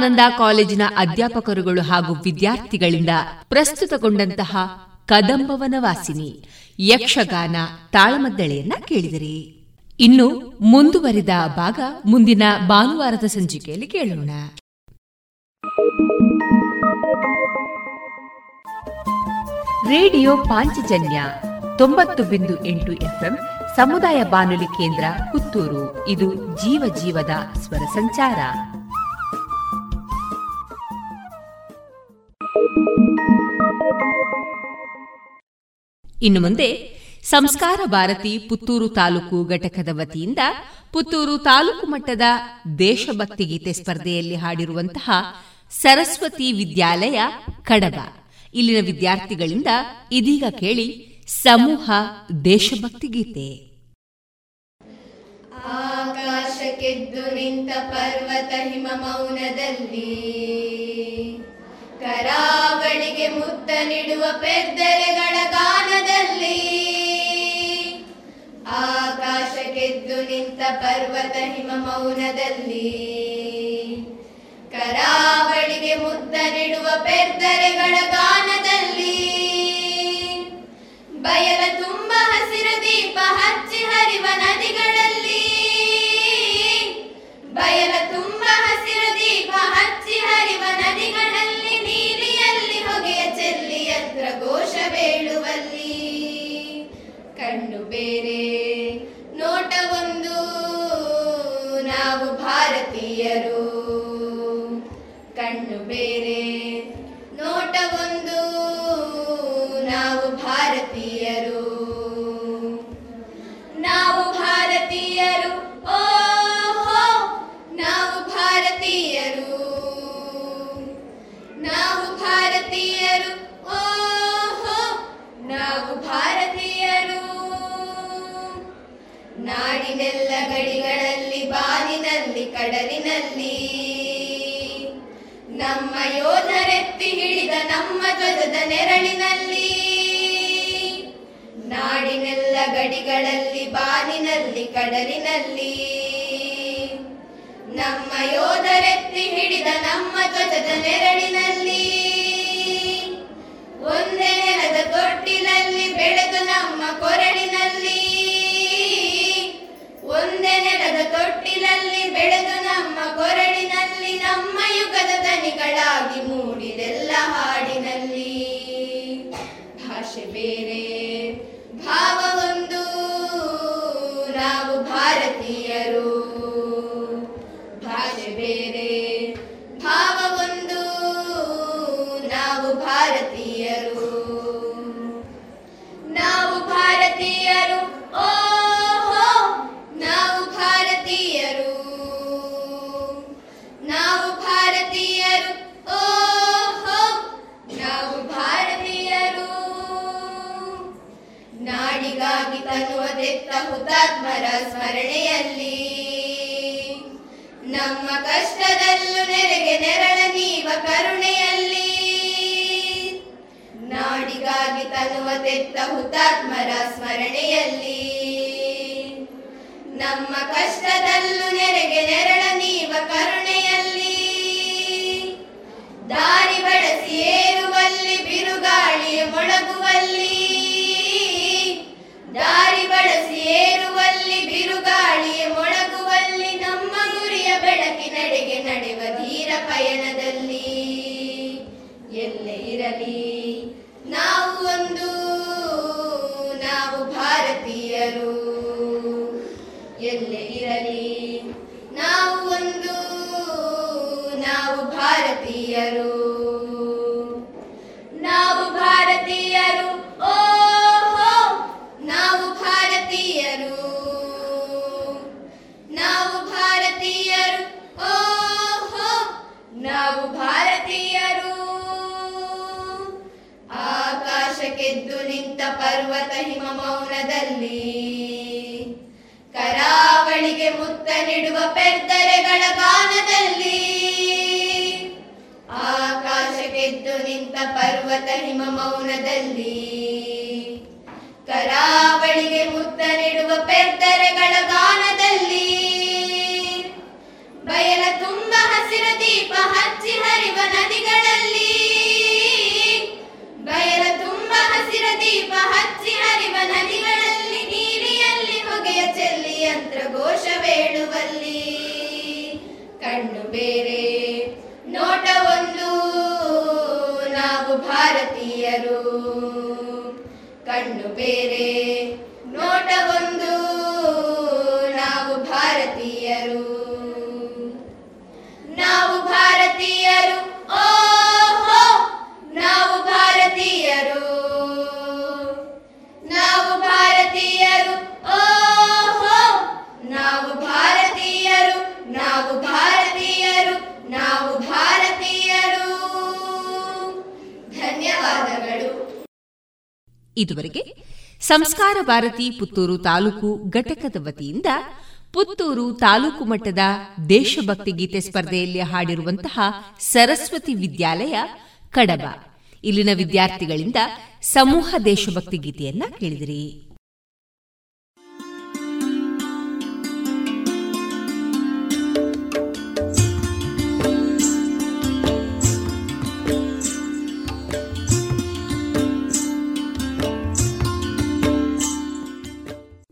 A: ವಿವೇಕಾನಂದ ಕಾಲೇಜಿನ ಅಧ್ಯಾಪಕರುಗಳು ಹಾಗೂ ವಿದ್ಯಾರ್ಥಿಗಳಿಂದ ಪ್ರಸ್ತುತಗೊಂಡಂತಹ ಕದಂಬವನ ವಾಸಿನಿ, ಯಕ್ಷಗಾನ ತಾಳಮದ್ದಳೆಯನ್ನ ಕೇಳಿದಿರಿ. ಇನ್ನು ಮುಂದುವರಿದ ಭಾಗ ಮುಂದಿನ ಭಾನುವಾರದ ಸಂಚಿಕೆಯಲ್ಲಿ ಕೇಳೋಣ. ರೇಡಿಯೋ ಪಾಂಚಜನ್ಯ ತೊಂಬತ್ತು ಬಿಂದು ಎಂಟು ಎಫ್ಎಂ ಸಮುದಾಯ ಬಾನುಲಿ ಕೇಂದ್ರ ಪುತ್ತೂರು. ಇದು ಜೀವ ಜೀವದ ಸ್ವರ ಸಂಚಾರ. ಇನ್ನು ಮುಂದೆ ಸಂಸ್ಕಾರ ಭಾರತಿ ಪುತ್ತೂರು ತಾಲೂಕು ಘಟಕದ ವತಿಯಿಂದ ಪುತ್ತೂರು ತಾಲೂಕು ಮಟ್ಟದ ದೇಶಭಕ್ತಿ ಗೀತೆ ಸ್ಪರ್ಧೆಯಲ್ಲಿ ಹಾಡಿರುವಂತಹ ಸರಸ್ವತಿ ವಿದ್ಯಾಲಯ ಕಡಬ. ಇಲ್ಲಿನ ವಿದ್ಯಾರ್ಥಿಗಳಿಂದ ಇದೀಗ ಕೇಳಿ ಸಮೂಹ ದೇಶಭಕ್ತಿ ಗೀತೆ.
M: ಆಕಾಶಕ್ಕೆದ್ದು ನಿಂತ ಪರ್ವತ ಹಿಮ ಮೌನದಲ್ಲಿ. ಕರಾವಳಿಗೆ ಮುತ್ತ ನೀಡುವ ಪೆದ್ದರೆಗಳ ಗಾನದಲ್ಲಿ. ಆಕಾಶಕ್ಕೆದ್ದು ನಿಂತ ಪರ್ವತ ಹಿಮ ಮೌನದಲ್ಲಿ. ಕರಾವಳಿಗೆ ಮುತ್ತ ನೀಡುವ ಪೆದ್ದರೆಗಳ ಗಾನದಲ್ಲಿ. ಬಯಲ ತುಂಬ ಹಸಿರ ದೀಪ ಹಚ್ಚಿ ಹರಿವ ನದಿಗಳಲ್ಲಿ. ಬಯಲ ತುಂಬ ಹಸಿರ ದೀಪ ಹಚ್ಚಿ ಹರಿವ ನದಿಗಳಲ್ಲಿ. ಘೋಷ ಬೇಳುವಲ್ಲಿ ಕಣ್ಣು ಬೇರೆ, ನೋಟ ಒಂದು. ನಾವು ಭಾರತೀಯರು. ಕಣ್ಣು ಬೇರೆ ನೋಟವೊಂದು ನಾವು ಭಾರತೀಯರು. ನಾವು ಭಾರತೀಯರು, ಓಹೋ! ನಾವು ಭಾರತೀಯರು. ನಾವು ಭಾರತೀಯರು ನಾವು ಭಾರತೀಯರು. ನಾಡಿನೆಲ್ಲ ಗಡಿಗಳಲ್ಲಿ ಬಾನಿನಲ್ಲಿ ಕಡಲಿನಲ್ಲಿ. ನಮ್ಮ ಯೋಧರೆತ್ತಿ ಹಿಡಿದ ನಮ್ಮ ಧ್ವಜದ ನೆರಳಿನಲ್ಲಿ. ನಾಡಿನೆಲ್ಲ ಗಡಿಗಳಲ್ಲಿ ಬಾನಿನಲ್ಲಿ ಕಡಲಿನಲ್ಲಿ. ನಮ್ಮ ಯೋಧರೆತ್ತಿ ಹಿಡಿದ ನಮ್ಮ ಧ್ವಜದ ನೆರಳಿನಲ್ಲಿ. ಒಂದೇ ನೆಲದ ತೊಟ್ಟಿಲಲ್ಲಿ ಬೆಳೆದು ನಮ್ಮ ಕೊರಳಿನಲ್ಲಿ. ಒಂದೇ ನೆಲದ ತೊಟ್ಟಿಲಲ್ಲಿ ಬೆಳೆದು ನಮ್ಮ ಕೊರಳಿನಲ್ಲಿ, ನಮ್ಮ ಯುಗದ ದನಿಗಳಾಗಿ ಮೂಡಿದೆಲ್ಲ ಹಾಡಿನಲ್ಲಿ. ಭಾಷೆ ಬೇರೆ ಭಾವ ಒಂದು ನಾವು ಭಾರತೀಯರು. ಭಾಷೆ ಬೇರೆ ಭಾವ ಒಂದು ನಾವು ಭಾರತೀಯರು ಓಹೋ, ನಾವು ಭಾರತೀಯರು. ನಾವು ಭಾರತೀಯರು. ಓಹೋ, ನಾವು ಭಾರತೀಯರು. ನಾಡಿಗಾಗಿ ತನುವದೆತ್ತ ಹುತಾತ್ಮರ ಸ್ಮರಣೆಯಲ್ಲಿ. ನಮ್ಮ ಕಷ್ಟದಲ್ಲೂ ನೆರೆಗೆ ನೆರಳ ನೀವ ಕರುಣೆಯಲ್ಲಿ. ತನುವ ತೆತ್ತ ಹುತಾತ್ಮರ ಸ್ಮರಣೆಯಲ್ಲಿ. ನಮ್ಮ ಕಷ್ಟದಲ್ಲೂ ನೆರೆಗೆ ನೆರಳ ನೀವ ಕರುಣೆಯಲ್ಲಿ. ದಾರಿ ಬಳಸಿ ಏರುವಲ್ಲಿ ಬಿರುಗಾಳಿ ಮೊಳಗುವಲ್ಲಿ. ದಾರಿ ಬಳಸಿ ಏರುವಲ್ಲಿ ಬಿರುಗಾಳಿ ಮೊಳಗುವಲ್ಲಿ ನಮ್ಮ ಗುರಿಯ ಬೆಳಕಿನಡೆಗೆ ನಡೆವ ಧೀರ ಪಯಣದಲ್ಲಿ. ಎಲ್ಲೇ ಇರಲಿ ನಾವು ಒಂದು ನಾವು ಭಾರತೀಯರು. ಎಲ್ಲೇ ಇರಲಿ ನಾವು ಒಂದು ನಾವು ಭಾರತೀಯರು. ಮುತ್ತ ಪೆದ್ದರೆಗಳ ಗಾನದಲ್ಲಿ ಆಕಾಶಕ್ಕೆದ್ದು ನಿಂತ ಪರ್ವತ ಹಿಮ ಮೌನದಲ್ಲಿ. ಕರಾವಳಿಗೆ ಮುತ್ತ ನೀಡುವ ಪೆದ್ದರೆಗಳ ಗಾನದಲ್ಲಿ. ಬಯಲ ತುಂಬ ಹಸಿರ ದೀಪ ಹಚ್ಚಿ ಹರಿವ ನದಿಗಳಲ್ಲಿ. ಬೇರೆ ನೋಟ ಒಂದು, ನಾವು ಭಾರತೀಯರು. ನಾವು ಭಾರತೀಯರು, ಓಹೋ, ನಾವು ಭಾರತೀಯರು. ನಾವು ಭಾರತೀಯರು, ಓಹೋ, ನಾವು ಭಾರತೀಯರು ನಾವು ಭಾರತೀಯರು ನಾವು ಭಾರತೀಯರು. ಧನ್ಯವಾದಗಳು.
H: ಇದುವರೆಗೆ ಸಂಸ್ಕಾರ ಭಾರತಿ ಪುತ್ತೂರು ತಾಲೂಕು ಘಟಕದ ವತಿಯಿಂದ ಪುತ್ತೂರು ತಾಲೂಕು ಮಟ್ಟದ ದೇಶಭಕ್ತಿ ಗೀತೆ ಸ್ಪರ್ಧೆಯಲ್ಲಿ ಹಾಡಿರುವಂತಹ ಸರಸ್ವತಿ ವಿದ್ಯಾಲಯ ಕಡಬ. ಇಲ್ಲಿನ ವಿದ್ಯಾರ್ಥಿಗಳಿಂದ ಸಮೂಹ ದೇಶಭಕ್ತಿ ಗೀತೆಯನ್ನ ಕೇಳಿದಿರಿ.